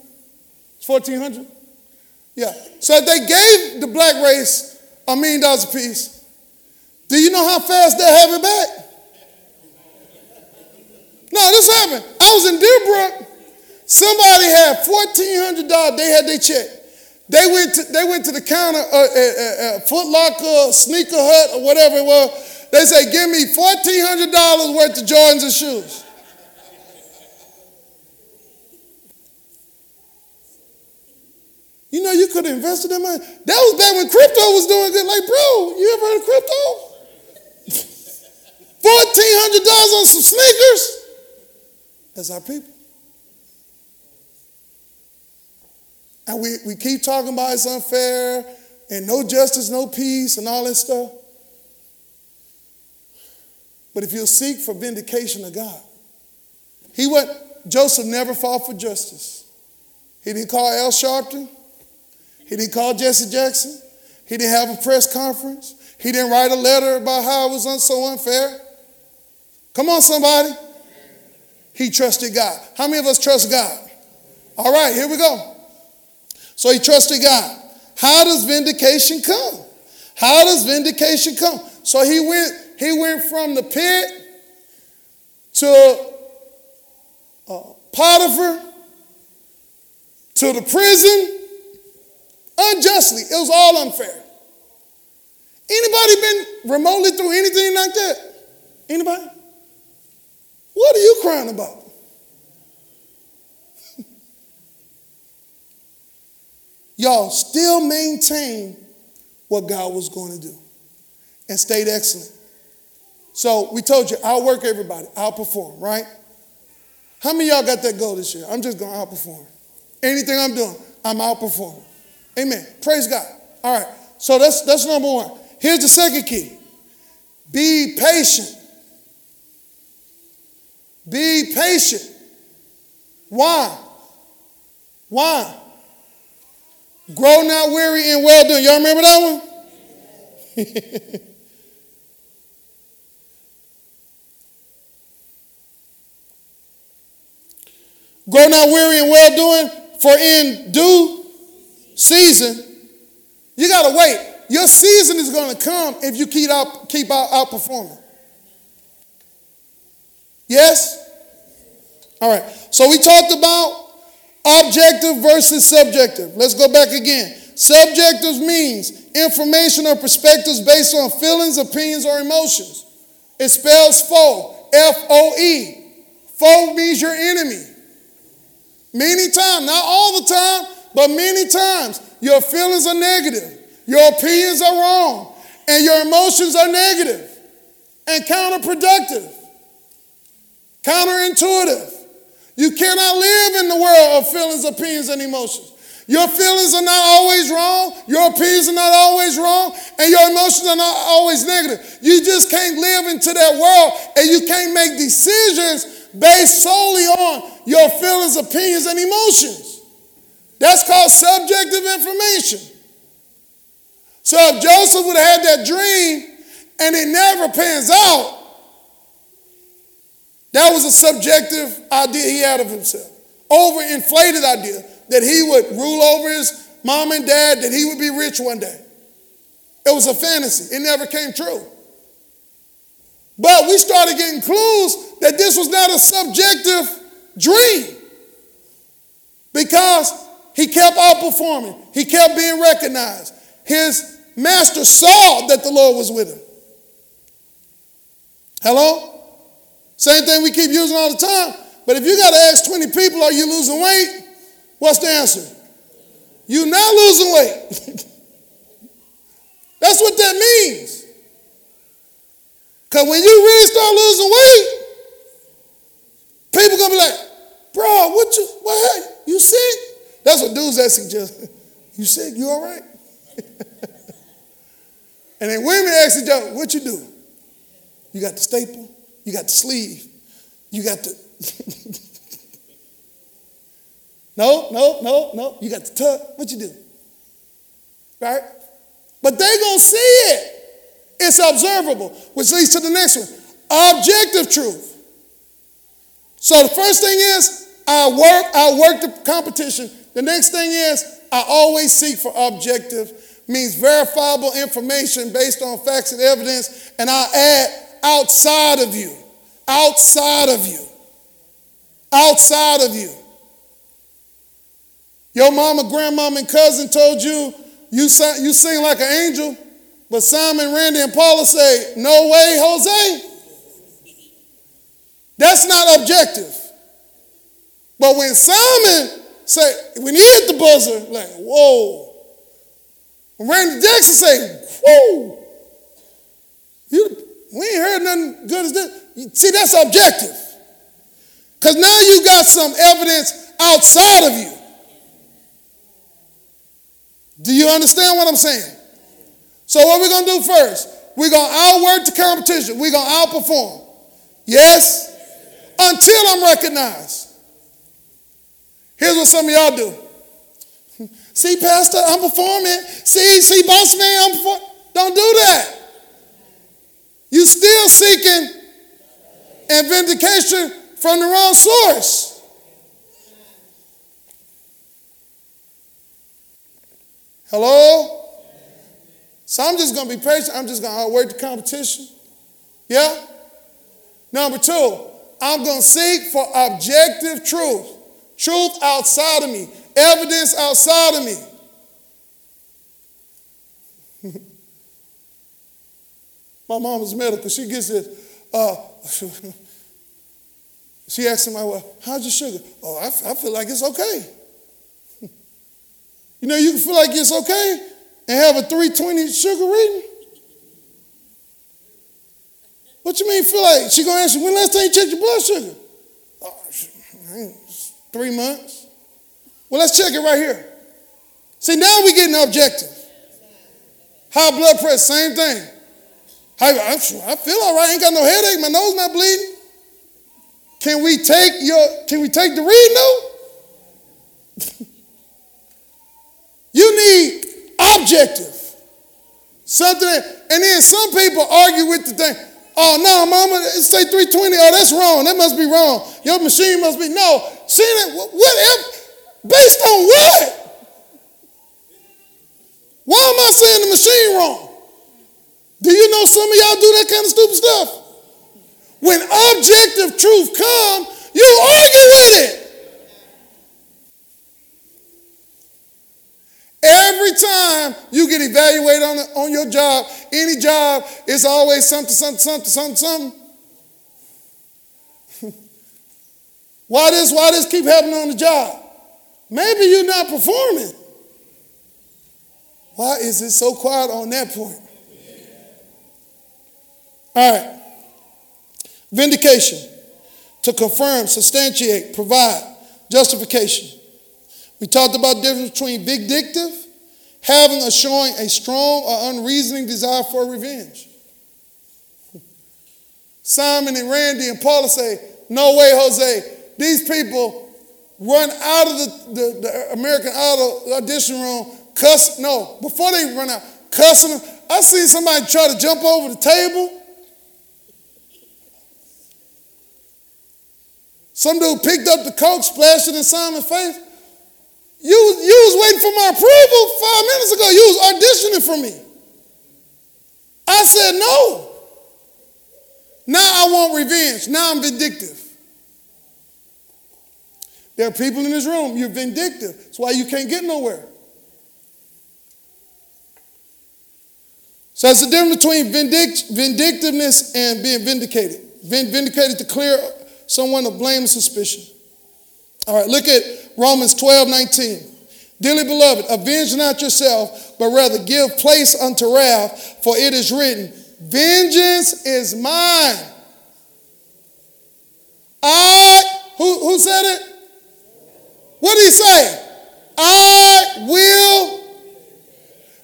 Fourteen hundred. Yeah. So they gave the black race a million dollars apiece. Do you know how fast they have it back? No, this happened. I was in Deerbrook. Somebody had fourteen hundred dollars. They had their check. They went to they went to the counter, uh, uh, uh, uh Foot Locker, Sneaker Hut, or whatever it was. They say, "Give me fourteen hundred dollars worth of Jordans and shoes." You know, you could have invested in money. That was back when crypto was doing good. Like, bro, you ever heard of crypto? $1,400 on some sneakers? That's our people. And we, we keep talking about it's unfair and no justice, no peace, and all that stuff. But if you'll seek for vindication of God, he went, Joseph never fought for justice. He didn't call Al Sharpton. He didn't call Jesse Jackson. He didn't have a press conference. He didn't write a letter about how it was so unfair. Come on, somebody. He trusted God. How many of us trust God? All right, here we go. So he trusted God. How does vindication come? How does vindication come? So he went, he went from the pit to uh, Potiphar to the prison unjustly. It was all unfair. Anybody been remotely through anything like that? Anybody? What are you crying about? Y'all still maintain what God was going to do and stayed excellent. So we told you, I'll work everybody, I'll perform, right? How many y'all got that goal this year? I'm just going to outperform. Anything I'm doing, I'm outperforming. Amen. Praise God. All right. So that's that's number one. Here's the second key. Be patient. Be patient. Why? Why? Grow not weary in well doing. Y'all remember that one? Grow not weary in well doing, for in due season, you got to wait. Your season is going to come if you keep out, keep out, outperforming. Yes? All right. So we talked about objective versus subjective. Let's go back again. Subjective means information or perspectives based on feelings, opinions, or emotions. It spells foe, F O E. Foe means your enemy. Many times, not all the time, but many times, your feelings are negative, your opinions are wrong, and your emotions are negative and counterproductive, counterintuitive. You cannot live in the world of feelings, opinions, and emotions. Your feelings are not always wrong, your opinions are not always wrong, and your emotions are not always negative. You just can't live into that world and you can't make decisions based solely on your feelings, opinions, and emotions. That's called subjective information. So if Joseph would have had that dream and it never pans out, that was a subjective idea he had of himself. Overinflated idea that he would rule over his mom and dad, that he would be rich one day. It was a fantasy. It never came true. But we started getting clues that this was not a subjective dream because he kept outperforming, he kept being recognized. His master saw that the Lord was with him. Hello? Same thing we keep using all the time. But if you got to ask 20 people, are you losing weight? What's the answer? You're not losing weight. That's what that means. Because when you really start losing weight, people gonna be like, you you sick? That's what dudes that suggest. You sick? You all right? and then women ask each other, what you do? You got the staple, you got the sleeve, you got the No, no, no, no. You got the tuck. What you do? Right? But they gonna see it. It's observable, which leads to the next one. Objective truth. So the first thing is I work, I work the competition. The next thing is I always seek for objective, means verifiable information based on facts and evidence, and I add outside of you. Outside of you. Outside of you. Your mama, grandmama, and cousin told you you, you sing like an angel, but Simon, Randy, and Paula say, No way, Jose. That's not objective. But when Simon say, when he hit the buzzer, like, whoa. When Randy Jackson say, whoa. You, we ain't heard nothing good as this. See, that's objective. Because now you got some evidence outside of you. Do you understand what I'm saying? So, what we're going to do first, we're going to outwork the competition. We're going to outperform. Yes? Until I'm recognized. Here's what some of y'all do. See, Pastor, I'm performing. See, see, boss man, I'm performing. Don't do that. You still seeking and vindication from the wrong source. Hello? So I'm just going to be patient. I'm just going to outwork the competition. Yeah? Number two, I'm going to seek for objective truth. Truth outside of me, evidence outside of me. My mom is medical. She gets this. Uh, she asked me, well, how's your sugar? Oh, I, I feel like it's okay. You know, you can feel like it's okay and have a 320 sugar reading. What you mean feel like? She gonna ask you, when last time you checked your blood sugar? Oh, three months. Well, let's check it right here. See, now we're getting objective. High blood pressure, same thing. I, I feel all right. I ain't got no headache. My nose not bleeding. Can we take your? Can we take the read note? you need objective. Something, that, and then some people argue with the thing. Oh no, mama, say 320. Oh, that's wrong. That must be wrong. Your machine must be no. That? What? If, based on what? Why am I saying the machine wrong? Do you know some of y'all do that kind of stupid stuff? When objective truth come, you argue with it. Every time you get evaluated on, on your job, any job, it's always something, something, something, something, something. Why this, why this keep happening on the job? Maybe you're not performing. Why is it so quiet on that point? All right. Vindication. To confirm, substantiate, provide, justification. We talked about the difference between vindictive, having or showing a strong or unreasoning desire for revenge. Simon and Randy and Paula say, No way, Jose. These people run out of the, the, the American Idol audition room, cuss, no, before they run out, cussing. I seen somebody try to jump over the table. Some dude picked up the coke, splashed it in Simon's face. You, you was waiting for my approval five minutes ago. You was auditioning for me. I said no. Now I want revenge. Now I'm vindictive. There are people in this room, you're vindictive. That's why you can't get nowhere. So that's the difference between vindict- vindictiveness and being vindicated. vindicated to clear someone of blame and suspicion. All right, look at Romans 12, 19. Dearly beloved, avenge not yourself, but rather give place unto wrath, for it is written, Vengeance is mine. I, who, who said it? What did he say? I will.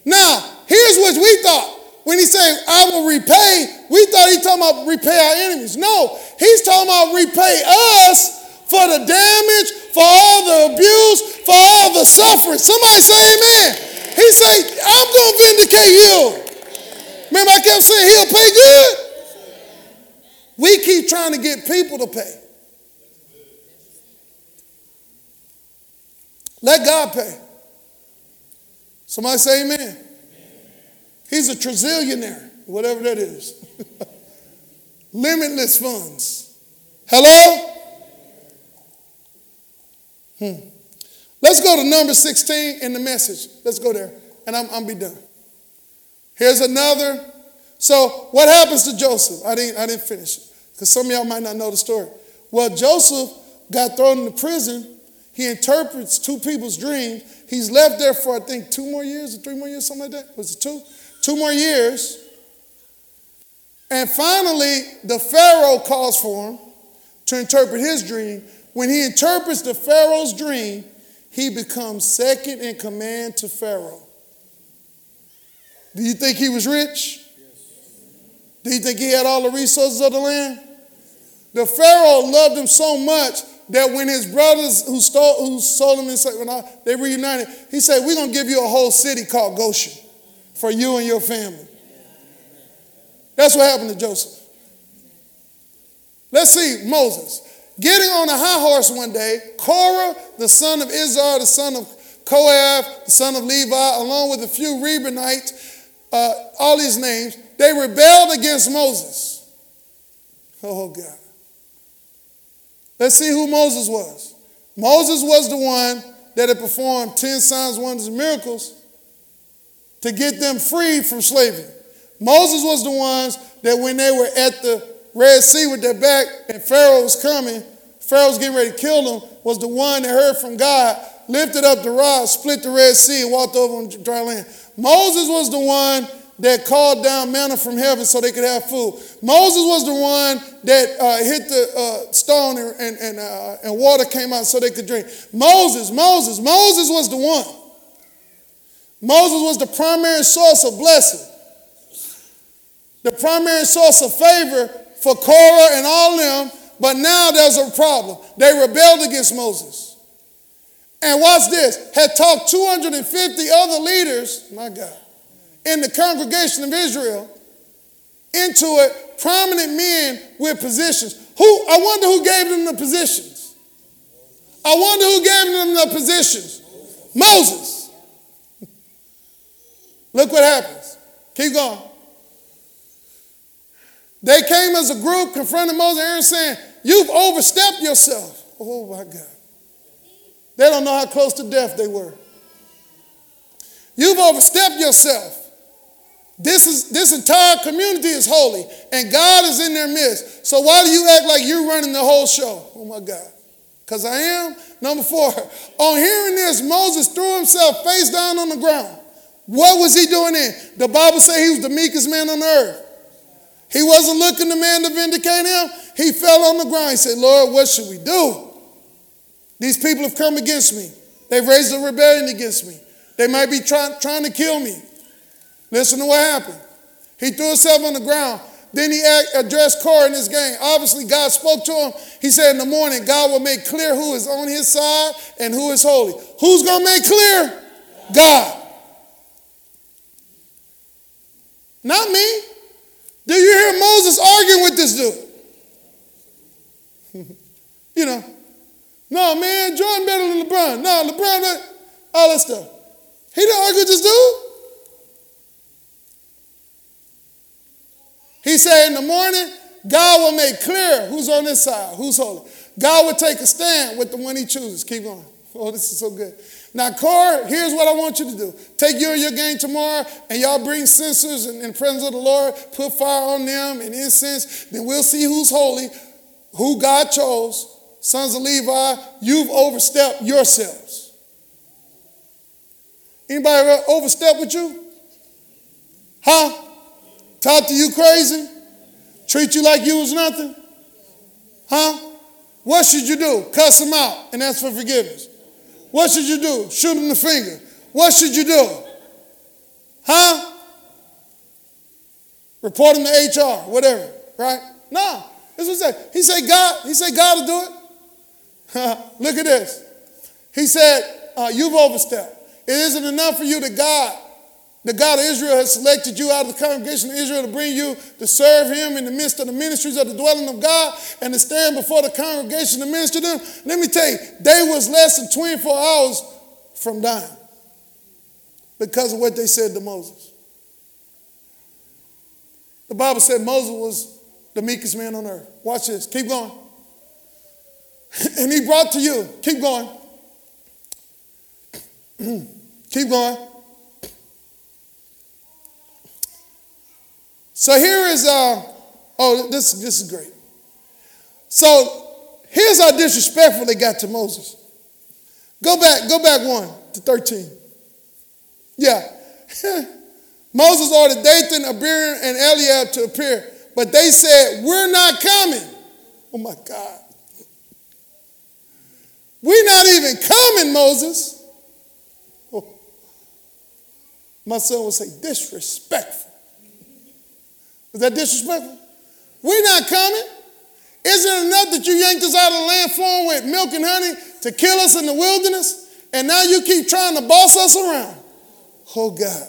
Now, here's what we thought. When he said, I will repay, we thought he talking about repay our enemies. No, he's talking about repay us for the damage, for all the abuse, for all the suffering. Somebody say amen. He said, I'm going to vindicate you. Remember I kept saying he'll pay good? We keep trying to get people to pay. Let God pay. Somebody say amen. He's a trazillionaire, whatever that is. Limitless funds. Hello? Hmm. Let's go to number 16 in the message. Let's go there, and I'm, I'm be done. Here's another. So, what happens to Joseph? I didn't, I didn't finish it because some of y'all might not know the story. Well, Joseph got thrown into prison. He interprets two people's dreams. He's left there for, I think, two more years or three more years, something like that. Was it two? Two more years. And finally, the Pharaoh calls for him to interpret his dream. When he interprets the Pharaoh's dream, he becomes second in command to Pharaoh. Do you think he was rich? Do you think he had all the resources of the land? The Pharaoh loved him so much that when his brothers who, stole, who sold him, when they reunited, he said, We're going to give you a whole city called Goshen for you and your family. That's what happened to Joseph. Let's see, Moses. Getting on a high horse one day, Korah, the son of Izhar, the son of Kohath, the son of Levi, along with a few Reubenites, uh, all these names, they rebelled against Moses. Oh, God. Let's see who Moses was. Moses was the one that had performed 10 signs, wonders, and miracles to get them freed from slavery. Moses was the ones that when they were at the Red Sea with their back and Pharaoh was coming, Pharaoh was getting ready to kill them, was the one that heard from God, lifted up the rod, split the Red Sea, and walked over on dry land. Moses was the one that called down manna from heaven so they could have food. Moses was the one that uh, hit the uh, stone and, and, and, uh, and water came out so they could drink. Moses, Moses, Moses was the one. Moses was the primary source of blessing, the primary source of favor for Korah and all them, but now there's a problem. They rebelled against Moses. And watch this, had talked 250 other leaders, my God, in the congregation of Israel into it, prominent men with positions. Who I wonder who gave them the positions. I wonder who gave them the positions. Moses. Look what happens. Keep going. They came as a group, confronted Moses and Aaron, saying, You've overstepped yourself. Oh my God. They don't know how close to death they were. You've overstepped yourself. This, is, this entire community is holy, and God is in their midst. So why do you act like you're running the whole show? Oh my God. Because I am. Number four, on hearing this, Moses threw himself face down on the ground. What was he doing in? The Bible says he was the meekest man on earth. He wasn't looking to man to vindicate him. He fell on the ground. He said, Lord, what should we do? These people have come against me. They've raised a rebellion against me. They might be try, trying to kill me. Listen to what happened. He threw himself on the ground. Then he addressed Korah in this game. Obviously, God spoke to him. He said in the morning, God will make clear who is on his side and who is holy. Who's going to make clear? God. Not me. Do you hear Moses arguing with this dude? you know, no, man, Jordan better than LeBron. No, LeBron, all that stuff. He didn't argue with this dude. He said in the morning, God will make clear who's on this side, who's holy. God will take a stand with the one he chooses. Keep going. Oh, this is so good. Now, Korah, here's what I want you to do. Take you and your gang tomorrow, and y'all bring censers and, in presence of the Lord, put fire on them and incense. Then we'll see who's holy, who God chose. Sons of Levi, you've overstepped yourselves. Anybody overstep with you? Huh? Talk to you crazy? Treat you like you was nothing? Huh? What should you do? Cuss them out and ask for forgiveness. What should you do? Shoot them the finger. What should you do? Huh? Report them to HR, whatever, right? No. This is what he said. He said, God, he said, God will do it. Look at this. He said, uh, You've overstepped. It isn't enough for you to God the God of Israel has selected you out of the congregation of Israel to bring you to serve him in the midst of the ministries of the dwelling of God and to stand before the congregation to minister to them. Let me tell you, they was less than 24 hours from dying because of what they said to Moses. The Bible said Moses was the meekest man on earth. Watch this. Keep going. and he brought to you. Keep going. Keep going. So here is, uh, oh, this, this is great. So here's how disrespectful they got to Moses. Go back, go back one to 13. Yeah. Moses ordered Dathan, Abiram, and Eliab to appear, but they said, We're not coming. Oh my God. We're not even coming, Moses. Oh. My son would say, disrespectful. Is that disrespectful? We're not coming. Isn't it enough that you yanked us out of the land flowing with milk and honey to kill us in the wilderness? And now you keep trying to boss us around. Oh God.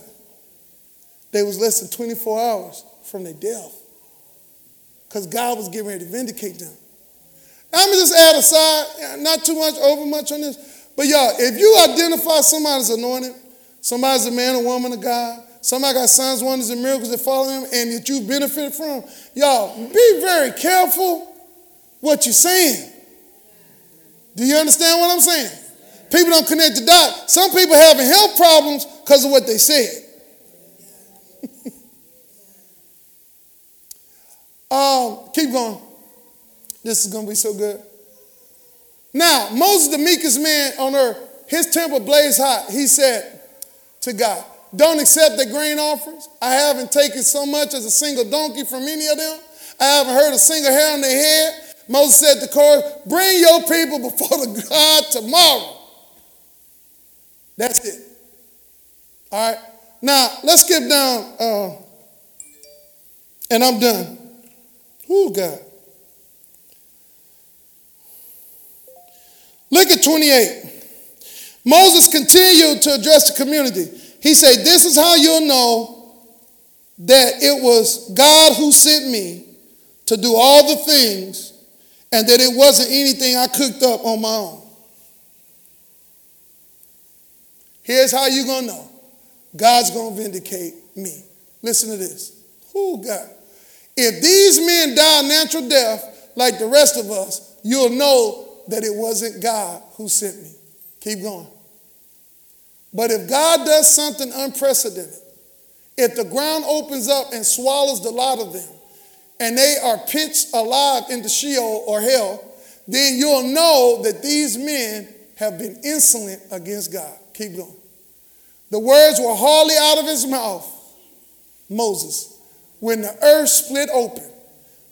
They was less than 24 hours from their death. Because God was getting ready to vindicate them. I'm gonna just add aside, not too much, over much on this. But y'all, if you identify somebody as anointed, somebody's a man or woman of God, Somebody got signs, wonders, and miracles that follow him and that you benefit from. Y'all, be very careful what you're saying. Do you understand what I'm saying? People don't connect the dots. Some people having health problems because of what they said. um, keep going. This is going to be so good. Now, Moses, the meekest man on earth, his temple blazed hot. He said to God, don't accept the grain offerings. I haven't taken so much as a single donkey from any of them. I haven't heard a single hair on their head. Moses said to Korah, Bring your people before the God tomorrow. That's it. All right. Now let's skip down, uh, and I'm done. Oh God. Look at 28. Moses continued to address the community. He said, This is how you'll know that it was God who sent me to do all the things and that it wasn't anything I cooked up on my own. Here's how you're going to know God's going to vindicate me. Listen to this. Oh, God. If these men die natural death like the rest of us, you'll know that it wasn't God who sent me. Keep going. But if God does something unprecedented, if the ground opens up and swallows the lot of them, and they are pitched alive into Sheol or hell, then you'll know that these men have been insolent against God. Keep going. The words were hardly out of his mouth, Moses, when the earth split open.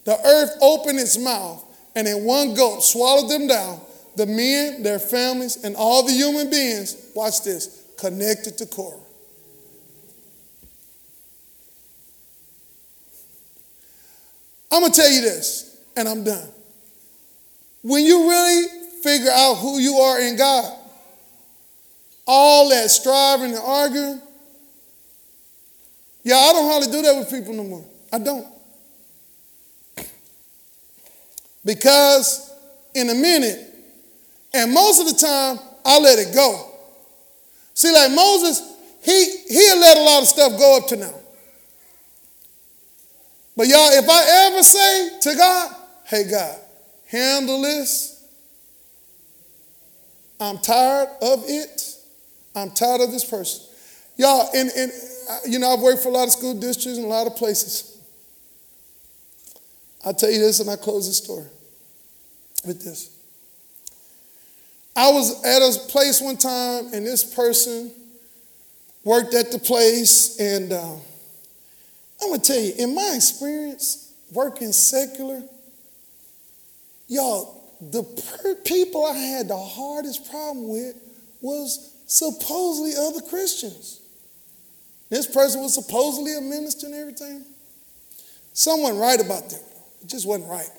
The earth opened its mouth and in one gulp swallowed them down, the men, their families, and all the human beings, watch this, connected to Korah. I'm going to tell you this, and I'm done. When you really figure out who you are in God, all that striving and arguing, yeah, I don't hardly do that with people no more. I don't. Because in a minute, and most of the time, I let it go. See, like Moses, he he let a lot of stuff go up to now. But y'all, if I ever say to God, hey God, handle this. I'm tired of it. I'm tired of this person. Y'all, and, and uh, you know, I've worked for a lot of school districts and a lot of places. I'll tell you this and I close the story with this. I was at a place one time and this person worked at the place and uh, I'm to tell you, in my experience working secular, y'all, the per- people I had the hardest problem with was supposedly other Christians. This person was supposedly a minister and everything. Someone right about them. It just wasn't right.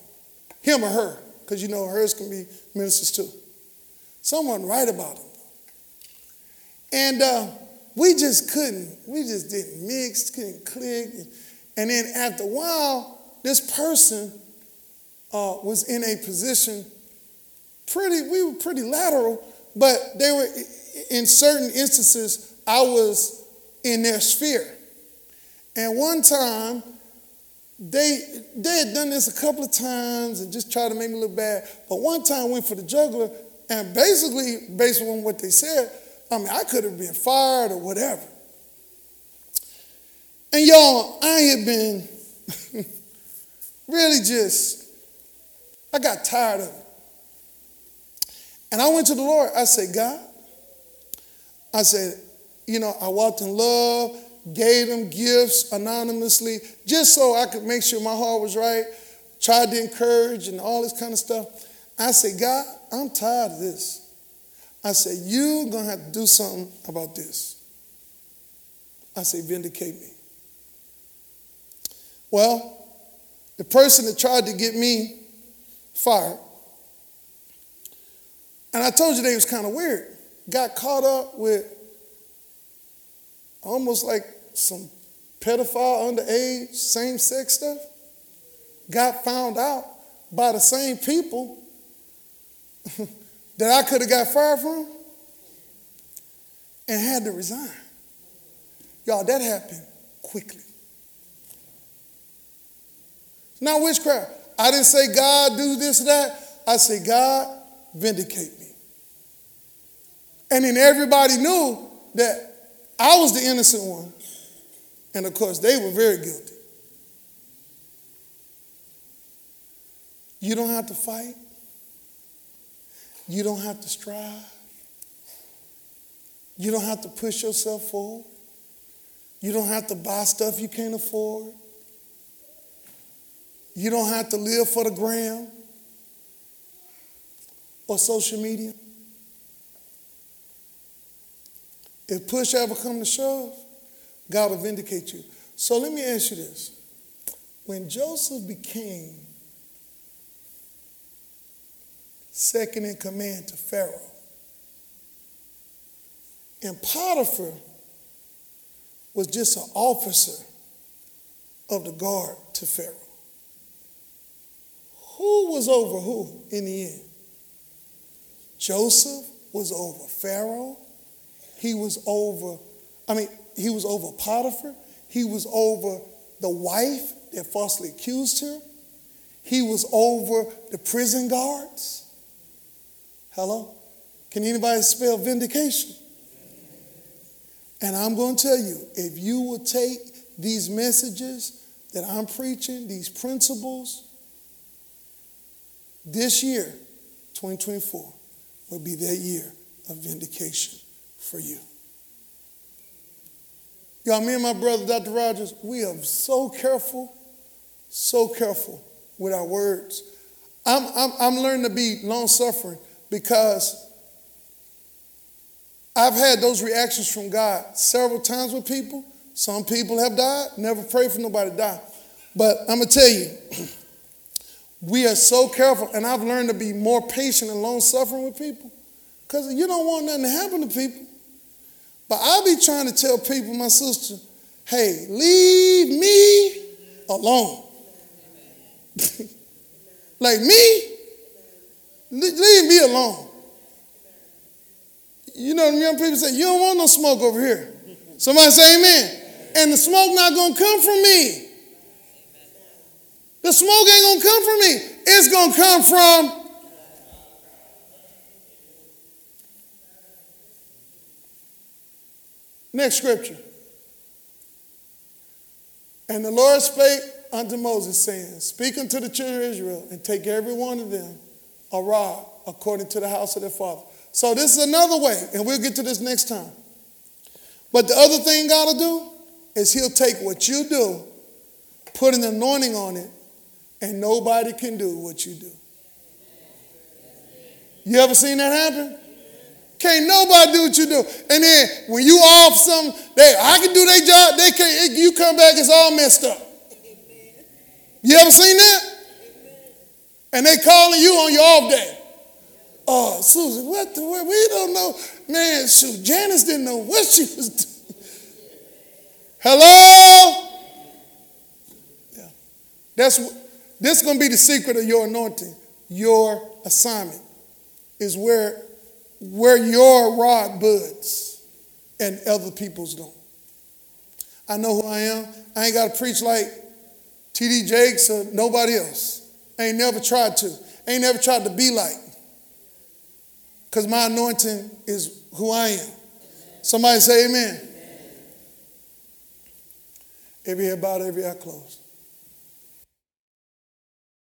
Him or her, because you know hers can be ministers too. Someone write about them. And uh, we just couldn't, we just didn't mix, couldn't click. And then after a while, this person uh, was in a position pretty, we were pretty lateral, but they were, in certain instances, I was in their sphere. And one time, they, they had done this a couple of times and just tried to make me look bad. But one time I went for the juggler, and basically, based on what they said, I mean, I could have been fired or whatever. And y'all, I had been really just, I got tired of it. And I went to the Lord. I said, God, I said, you know, I walked in love, gave them gifts anonymously, just so I could make sure my heart was right, tried to encourage and all this kind of stuff. I said, God, I'm tired of this. I said, You're going to have to do something about this. I said, Vindicate me. Well, the person that tried to get me fired, and I told you they was kind of weird, got caught up with almost like some pedophile, underage, same sex stuff, got found out by the same people that I could have got fired from and had to resign. Y'all, that happened quickly. Not witchcraft. I didn't say, God, do this or that. I said, God, vindicate me. And then everybody knew that I was the innocent one. And of course, they were very guilty. You don't have to fight. You don't have to strive. You don't have to push yourself forward. You don't have to buy stuff you can't afford. You don't have to live for the gram or social media. If push ever come to shove, God will vindicate you. So let me ask you this. When Joseph became second in command to Pharaoh, and Potiphar was just an officer of the guard to Pharaoh. Who was over who in the end? Joseph was over Pharaoh. He was over, I mean, he was over Potiphar. He was over the wife that falsely accused him. He was over the prison guards. Hello? Can anybody spell vindication? And I'm going to tell you if you will take these messages that I'm preaching, these principles, this year, 2024, will be that year of vindication for you. Y'all, me and my brother, Dr. Rogers, we are so careful, so careful with our words. I'm, I'm, I'm learning to be long suffering because I've had those reactions from God several times with people. Some people have died. Never pray for nobody to die. But I'm going to tell you, we are so careful, and I've learned to be more patient and long suffering with people because you don't want nothing to happen to people. But I be trying to tell people, my sister, hey, leave me alone. like me, leave me alone. You know, young people say, you don't want no smoke over here. Somebody say amen. And the smoke not to come from me. The smoke ain't to come from me. It's to come from Next scripture. And the Lord spake unto Moses, saying, Speak unto the children of Israel, and take every one of them a rod according to the house of their father. So this is another way, and we'll get to this next time. But the other thing God will do is He'll take what you do, put an anointing on it, and nobody can do what you do. You ever seen that happen? Can't nobody do what you do. And then when you off some, they I can do their job. They can't. You come back, it's all messed up. You ever seen that? And they calling you on your off day. Oh, Susan, what the? We don't know. Man, shoot, Janice didn't know what she was doing. Hello? Yeah. That's this is gonna be the secret of your anointing. Your assignment is where where your rod buds and other people's don't. I know who I am. I ain't got to preach like T.D. Jakes or nobody else. Ain't never tried to. Ain't never tried to be like. Because my anointing is who I am. Somebody say amen. amen. Every head bowed, every eye closed.